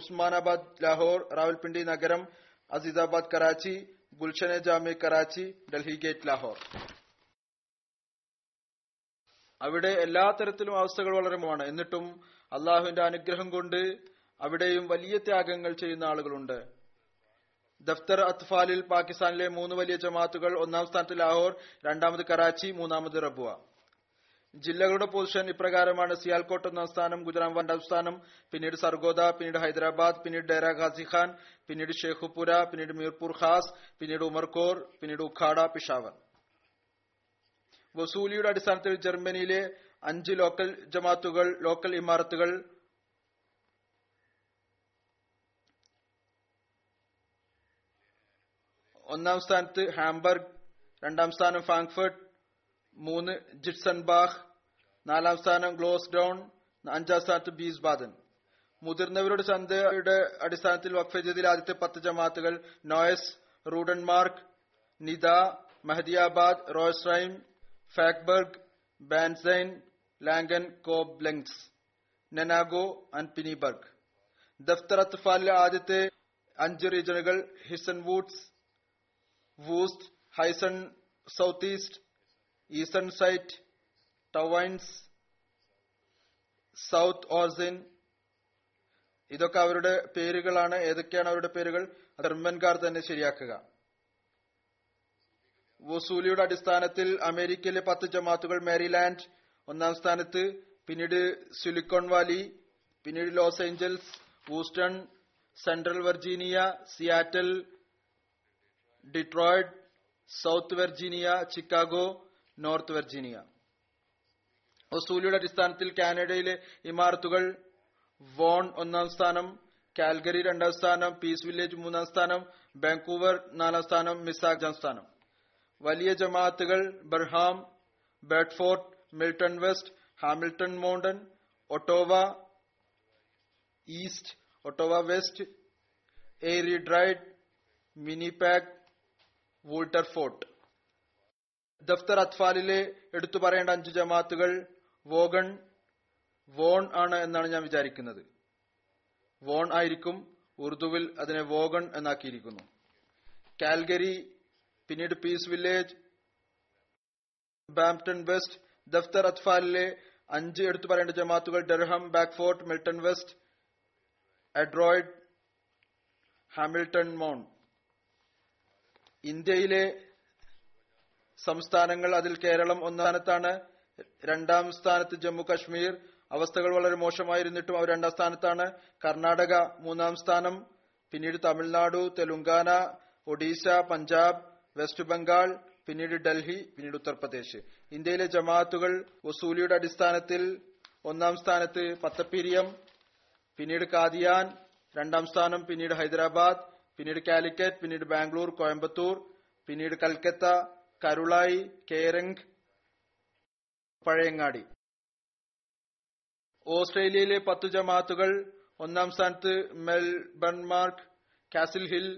ഉസ്മാനാബാദ് ലാഹോർ റാവൽപിണ്ടി നഗരം അസീദാബാദ് കറാച്ചി ഗുൽഷനെ ജാമ്യ കറാച്ചി ഡൽഹി ഗേറ്റ് ലാഹോർ. അവിടെ എല്ലാ തരത്തിലും അവസ്ഥകൾ വളരെ എന്നിട്ടും അള്ളാഹുവിന്റെ അനുഗ്രഹം കൊണ്ട് അവിടെയും വലിയ ത്യാഗങ്ങൾ ചെയ്യുന്ന ആളുകളുണ്ട്. ദഫ്തർ അത്ഫാലിൽ പാകിസ്ഥാനിലെ മൂന്ന് വലിയ ജമാഅത്തുകൾ ഒന്നാം സ്ഥാനത്ത് ലാഹോർ രണ്ടാമത് കറാച്ചി മൂന്നാമത് റബുവ. ജില്ലകളുടെ പൊസിഷൻ ഇപ്രകാരമാണ്. സിയാൽകോട്ട് ഒന്നാം സ്ഥാനം ഗുജറാം രണ്ടാം സ്ഥാനം പിന്നീട് സർഗോദ പിന്നീട് ഹൈദരാബാദ് പിന്നീട് ഡേര ഖാസി ഖാൻ പിന്നീട് ഷേഖുപുര പിന്നീട് മീർപൂർ ഖാസ് പിന്നീട് ഉമർകോർ പിന്നീട് ഉഖാഡ പിഷാവർ. വസൂലിയുടെ അടിസ്ഥാനത്തിൽ ജർമ്മനിയിലെ അഞ്ച് ലോക്കൽ ജമാത്തുകൾ ലോക്കൽ ഇമാരത്തുകൾ ഒന്നാം സ്ഥാനത്ത് ഹാംബർഗ് രണ്ടാം സ്ഥാനം ഫ്രാങ്ക്ഫർട്ട് മൂന്ന് ജിറ്റ്സൺബാഹ് നാലാം സ്ഥാനം ഗ്ലോസ് ഡൌൺ അഞ്ചാം സ്ഥാനത്ത് ബീസ് ബാദൻ മുതിർന്നവരുടെ ചന്തയുടെ അടിസ്ഥാനത്തിൽ വഖഫജദിൽ ആദ്യത്തെ പത്ത് ജമാത്തുകൾ നോയസ് റൂഡൻമാർക്ക് നിദ മെഹദിയാബാദ് റോയ്സ്റൈം ഫാക്ബർഗ് ബാൻസൈൻ ലാംഗൻ കോബ്ലെങ്സ് നെനാഗോ ആൻഡ് പിനിബർഗ്. ദഫ്തർ അത്ഫാലിലെ ആദ്യത്തെ അഞ്ച് റീജനുകൾ ഹിസൺ വൂഡ്സ് വൂസ്റ്റ് ഹൈസൺ സൗത്ത് ഈസ്റ്റ് ഈസ്റ്റേൺ സൈറ്റ് ടവൈൻസ് സൗത്ത് ഓർസിൻ ഇതൊക്കെ അവരുടെ പേരുകളാണ്. ഏതൊക്കെയാണ് അവരുടെ പേരുകൾ? ജർമ്മൻകാർ തന്നെ ശരിയാക്കുക. വസൂലിയുടെ അടിസ്ഥാനത്തിൽ അമേരിക്കയിലെ പത്ത് ജമാത്തുകൾ മേരിലാൻഡ് ഒന്നാം സ്ഥാനത്ത് പിന്നീട് സിലിക്കോൺ വാലി പിന്നീട് Los Angeles Houston Central Virginia Seattle Detroit South Virginia Chicago North Virginia ഒസൂലിയുടെ അടിസ്ഥാനത്തിൽ കാനഡയിലെ ഇമാരത്തുകൾ വോൺ ഒന്നാം സ്ഥാനം കാൽഗറി രണ്ടാം സ്ഥാനം പീസ് വില്ലേജ് മൂന്നാം സ്ഥാനം ബാങ്കൂവർ നാലാം സ്ഥാനം അഞ്ചാം സ്ഥാനം. വലിയ ജമാഅത്തുകൾ Abraham Bedford Milton West Hamilton Mountain Ottawa East Ottawa West Airdrie Winnipeg വൂൾട്ടർ ഫോർട്ട്. ദഫ്തർ അത്ഫാലിലെ എടുത്തു പറയേണ്ട അഞ്ച് ജമാത്തുകൾ വോഗൺ വോൺ ആണ് എന്നാണ് ഞാൻ വിചാരിക്കുന്നത്. വോൺ ആയിരിക്കും ഉറുദുവിൽ അതിനെ വോഗൺ എന്നാക്കിയിരിക്കുന്നു. കാൽഗരി പിന്നീട് പീസ് വില്ലേജ് ബാംപ്ടൺ വെസ്റ്റ് ദഫ്തർ അത്ഫാലിലെ അഞ്ച് എടുത്തു പറയേണ്ട ജമാത്തുകൾ ഡെർഹം ബാക്ക്ഫോർട്ട് മിൽട്ടൺ വെസ്റ്റ് അഡ്രോയിഡ് ഹാമിൽട്ടൺ മൗണ്ട് ഇന്ത്യയിലെ സംസ്ഥാനങ്ങൾ അതിൽ കേരളം ഒന്നാം സ്ഥാനത്താണ് രണ്ടാം സ്ഥാനത്ത് ജമ്മു കശ്മീർ. അവസ്ഥകൾ വളരെ മോശമായിരുന്നിട്ടും അവർ രണ്ടാം സ്ഥാനത്താണ്. കർണാടക മൂന്നാം സ്ഥാനം. പിന്നീട് തമിഴ്നാടു തെലുങ്കാന ഒഡീഷ പഞ്ചാബ് വെസ്റ്റ് ബംഗാൾ പിന്നീട് ഡൽഹി പിന്നീട് ഉത്തർപ്രദേശ്. ഇന്ത്യയിലെ ജമാഅത്തുകൾ വസൂലിയുടെ അടിസ്ഥാനത്തിൽ ഒന്നാം സ്ഥാനത്ത് പത്തപ്പീരിയം പിന്നീട് കാദിയാൻ രണ്ടാം സ്ഥാനം പിന്നീട് ഹൈദരാബാദ് പിന്നീട് കാലിക്കറ്റ് പിന്നീട് ബാംഗ്ലൂർ കോയമ്പത്തൂർ പിന്നീട് കൽക്കത്ത കരുളായി കേരങ് പഴയങ്ങാടി. ഓസ്ട്രേലിയയിലെ പത്തു ജമാഅത്തുകൾ ഒന്നാം സ്ഥാനത്ത് മെൽബൺ മാർക്ക് കാസിൽ ഹിൽ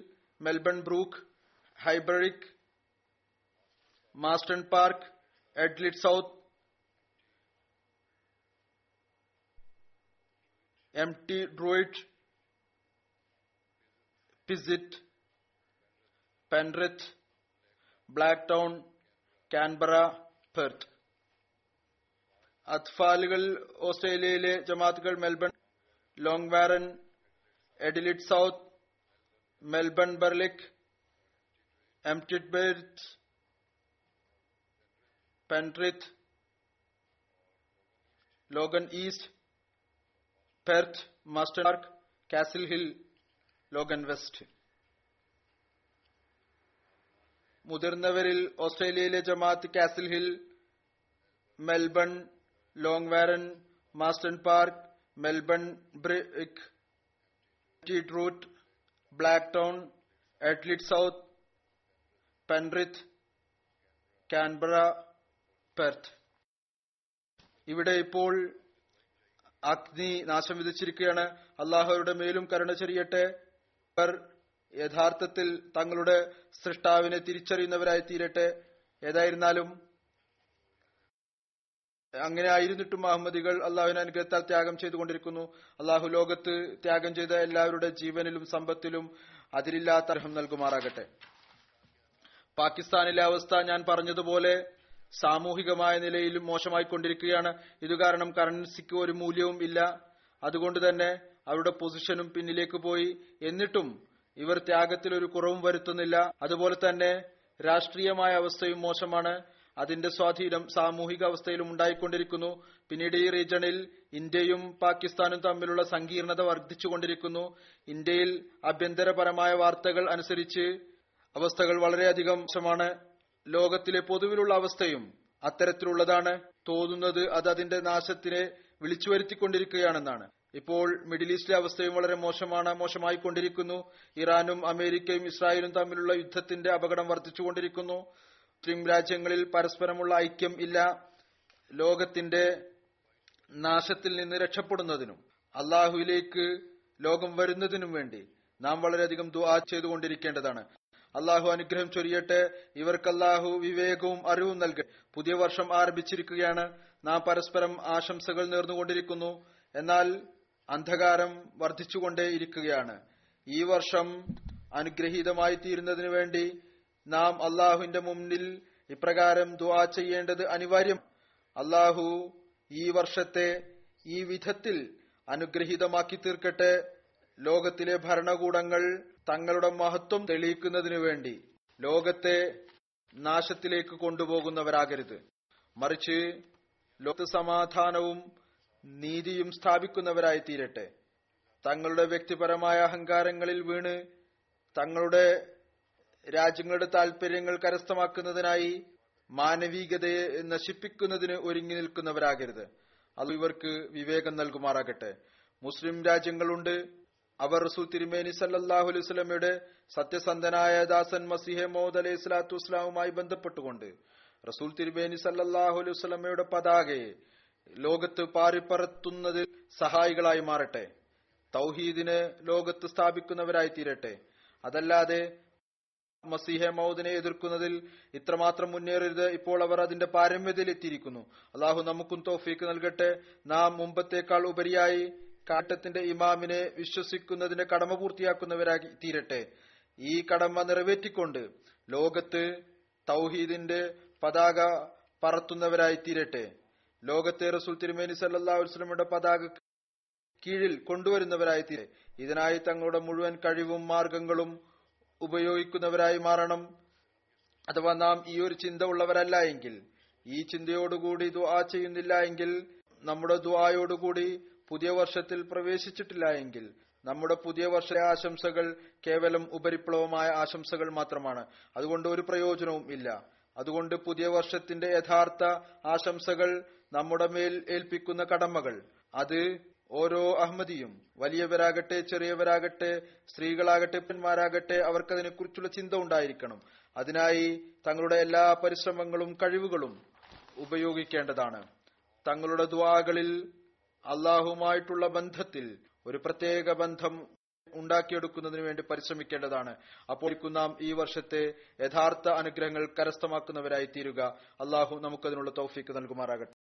മെൽബൺ ബ്രൂക്ക് ഹൈബ്രിക് Marsden Park Adelaide South M T Druitt പിസിറ്റ് Penrith Blacktown Canberra Perth അത്ഫാലുകൾ ഓസ്ട്രേലിയയിലെ ജമാത്തുകൾ Melbourne Langwarrin Adelaide South Melbourne Berwick എംറ്റിഡ്ബെർത്ത് Penrith Logan east Perth മാസ്റ്റർമാർക്ക് കാസിൽ ഹിൽ ലോഗൻ വെസ്റ്റ്. മുതിർന്നവരിൽ ഓസ്ട്രേലിയയിലെ ജമാഅത്ത് Castle Hill Melbourne Langwarrin Marsden Park Melbourne brick root Blacktown Adelaide South Penrith Canberra Perth. ഇവിടെ ഇപ്പോൾ അഗ്നി നാശം വിധിച്ചിരിക്കുകയാണ് അള്ളാഹുയുടെ മേലും കരുണ ചെറിയട്ടെ അവർ യഥാർത്ഥത്തിൽ തങ്ങളുടെ സൃഷ്ടാവിനെ തിരിച്ചറിയുന്നവരായി തീരട്ടെ ഏതായിരുന്നാലും അങ്ങനെ ആയിരുന്നിട്ടും അഹമ്മദികൾ അള്ളാഹുവിനെ അനുഗ്രഹത്താൽ ത്യാഗം ചെയ്തുകൊണ്ടിരിക്കുന്നു. അള്ളാഹു ലോകത്ത് ത്യാഗം ചെയ്ത എല്ലാവരുടെ ജീവനിലും സമ്പത്തിലും അതിലില്ലാത്ത അർഹം നൽകുമാറാകട്ടെ. പാകിസ്ഥാനിലെ അവസ്ഥ ഞാൻ പറഞ്ഞതുപോലെ സാമൂഹികമായ നിലയിലും മോശമായിക്കൊണ്ടിരിക്കുകയാണ്. ഇതുകാരണം കറൻസിക്ക് ഒരു മൂല്യവും ഇല്ല. അതുകൊണ്ട് തന്നെ അവരുടെ പൊസിഷനും പിന്നിലേക്ക് പോയി. എന്നിട്ടും ഇവർ ത്യാഗത്തിൽ ഒരു കുറവും വരുത്തുന്നില്ല. അതുപോലെ തന്നെ രാഷ്ട്രീയമായ അവസ്ഥയും മോശമാണ്. അതിന്റെ സ്വാധീനം സാമൂഹിക അവസ്ഥയിലും ഉണ്ടായിക്കൊണ്ടിരിക്കുന്നു. പിന്നീട് ഈ റീജണിൽ ഇന്ത്യയും പാകിസ്ഥാനും തമ്മിലുള്ള സങ്കീർണത വർദ്ധിച്ചുകൊണ്ടിരിക്കുന്നു. ഇന്ത്യയിൽ ആഭ്യന്തരപരമായ വാർത്തകൾ അനുസരിച്ച് അവസ്ഥകൾ വളരെയധികം മോശമാണ്. ലോകത്തിലെ പൊതുവിലുള്ള അവസ്ഥയും അത്തരത്തിലുള്ളതാണ്. തോന്നുന്നത് അത് അതിന്റെ നാശത്തിനെ വിളിച്ചു വരുത്തിക്കൊണ്ടിരിക്കുകയാണെന്നാണ് ഇപ്പോൾ മിഡിൽ ഈസ്റ്റിലെ അവസ്ഥയും വളരെ മോശമാണ് മോശമായി കൊണ്ടിരിക്കുന്നു ഇറാനും അമേരിക്കയും ഇസ്രായേലും തമ്മിലുള്ള യുദ്ധത്തിന്റെ അപകടം വർദ്ധിച്ചുകൊണ്ടിരിക്കുന്നു. മുസ്ലിം രാജ്യങ്ങളിൽ പരസ്പരമുള്ള ഐക്യം ഇല്ല. ലോകത്തിന്റെ നാശത്തിൽ നിന്ന് രക്ഷപ്പെടുന്നതിനും അള്ളാഹുവിലേക്ക് ലോകം വരുന്നതിനും വേണ്ടി നാം വളരെയധികം ദുആ ചെയ്തുകൊണ്ടിരിക്കേണ്ടതാണ്. അള്ളാഹു അനുഗ്രഹം ചൊരിയട്ടെ. ഇവർക്ക് അല്ലാഹു വിവേകവും അറിവും നൽകട്ടെ. പുതിയ വർഷം ആരംഭിച്ചിരിക്കുകയാണ്. നാം പരസ്പരം ആശംസകൾ നേർന്നുകൊണ്ടിരിക്കുന്നു. എന്നാൽ അന്ധകാരം വർദ്ധിച്ചുകൊണ്ടേയിരിക്കുകയാണ്. ഈ വർഷം അനുഗ്രഹീതമായി തീരുന്നതിനു വേണ്ടി നാം അള്ളാഹുവിന്റെ മുന്നിൽ ഇപ്രകാരം ദുആ ചെയ്യേണ്ടത് അനിവാര്യം. അള്ളാഹു ഈ വർഷത്തെ ഈ വിധത്തിൽ അനുഗ്രഹീതമാക്കി തീർക്കട്ടെ. ലോകത്തിലെ ഭരണകൂടങ്ങൾ തങ്ങളുടെ മഹത്വം തെളിയിക്കുന്നതിനു വേണ്ടി ലോകത്തെ നാശത്തിലേക്ക് കൊണ്ടുപോകുന്നവരാകരുത്. മറിച്ച് ലോകസമാധാനവും സമാധാനവും നീതിയും സ്ഥാപിക്കുന്നവരായി തീരട്ടെ തങ്ങളുടെ വ്യക്തിപരമായ അഹങ്കാരങ്ങളിൽ വീണ് തങ്ങളുടെ രാജ്യങ്ങളുടെ താൽപര്യങ്ങൾ കരസ്ഥമാക്കുന്നതിനായി മാനവികതയെ നശിപ്പിക്കുന്നതിന് ഒരുങ്ങി നിൽക്കുന്നവരാകരുത്. അത് ഇവർക്ക് വിവേകം നൽകുമാറാകട്ടെ. മുസ്ലിം രാജ്യങ്ങളുണ്ട്. അവർ റസൂൽ തിരുമേനി സല്ലാഹു അലൈഹി സ്വലമയുടെ സത്യസന്ധനായ ദാസൻ മസിഹെ മോദ് അലൈഹി സ്വലാത്തു വസ്ലാമുമായി ബന്ധപ്പെട്ടുകൊണ്ട് റസൂൽ തിരുമേനി സല്ലാഹു അലൈഹി സ്വലമയുടെ പതാകയെ ലോകത്ത് പാറിപ്പറത്തുന്നതിൽ സഹായികളായി മാറട്ടെ. തൗഹീദിന് ലോകത്ത് സ്ഥാപിക്കുന്നവരായി തീരട്ടെ അതല്ലാതെ മസീഹെ മൗദിനെ എതിർക്കുന്നതിൽ ഇത്രമാത്രം മുന്നേറരുത്. ഇപ്പോൾ അവർ അതിന്റെ പാരമ്യതയിൽ എത്തിയിരിക്കുന്നു അള്ളാഹു നമുക്കും തോഫീക്ക് നൽകട്ടെ. നാം മുമ്പത്തേക്കാൾ ഉപരിയായി കാട്ടത്തിന്റെ ഇമാമിനെ വിശ്വസിക്കുന്നതിന്റെ കടമ പൂർത്തിയാക്കുന്നവരായി തീരട്ടെ. ഈ കടമ നിറവേറ്റിക്കൊണ്ട് ലോകത്ത് തൗഹീദിന്റെ പതാക പറത്തുന്നവരായി തീരട്ടെ ലോകത്തെ റസൂൽ തിരുമേനി സല്ലാ വസ്ലമിയുടെ പതാക കീഴിൽ കൊണ്ടുവരുന്നവരായി തീരെ ഇതിനായി തങ്ങളുടെ മുഴുവൻ കഴിവും മാർഗങ്ങളും ഉപയോഗിക്കുന്നവരായി മാറണം. അഥവാ നാം ഈ ഒരു ചിന്ത ഉള്ളവരല്ല എങ്കിൽ ഈ ചിന്തയോടുകൂടി ദുആ ചെയ്യുന്നില്ല എങ്കിൽ നമ്മുടെ ദുആയോടുകൂടി പുതിയ വർഷത്തിൽ പ്രവേശിച്ചിട്ടില്ല എങ്കിൽ നമ്മുടെ പുതിയ വർഷ ആശംസകൾ കേവലം ഉപരിപ്ലവമായ ആശംസകൾ മാത്രമാണ്. അതുകൊണ്ട് ഒരു പ്രയോജനവും ഇല്ല. അതുകൊണ്ട് പുതിയ വർഷത്തിന്റെ യഥാർത്ഥ ആശംസകൾ നമ്മുടെ മേൽ ഏൽപ്പിക്കുന്ന കടമകൾ. അത് ഓരോ അഹമ്മദിയും വലിയവരാകട്ടെ ചെറിയവരാകട്ടെ സ്ത്രീകളാകട്ടെ പെന്മാരാകട്ടെ അവർക്കതിനെക്കുറിച്ചുള്ള ചിന്ത ഉണ്ടായിരിക്കണം. അതിനായി തങ്ങളുടെ എല്ലാ പരിശ്രമങ്ങളും കഴിവുകളും ഉപയോഗിക്കേണ്ടതാണ്. തങ്ങളുടെ ദ്വാകളിൽ അള്ളാഹുമായിട്ടുള്ള ബന്ധത്തിൽ ഒരു പ്രത്യേക ബന്ധം ഉണ്ടാക്കിയെടുക്കുന്നതിന് വേണ്ടി പരിശ്രമിക്കേണ്ടതാണ്. അപ്പോൾ നാം ഈ വർഷത്തെ യഥാർത്ഥ അനുഗ്രഹങ്ങൾ കരസ്ഥമാക്കുന്നവരായി തീരുക അള്ളാഹു നമുക്കതിനുള്ള തൗഫീക്ക് നൽകുമാറാകട്ടെ.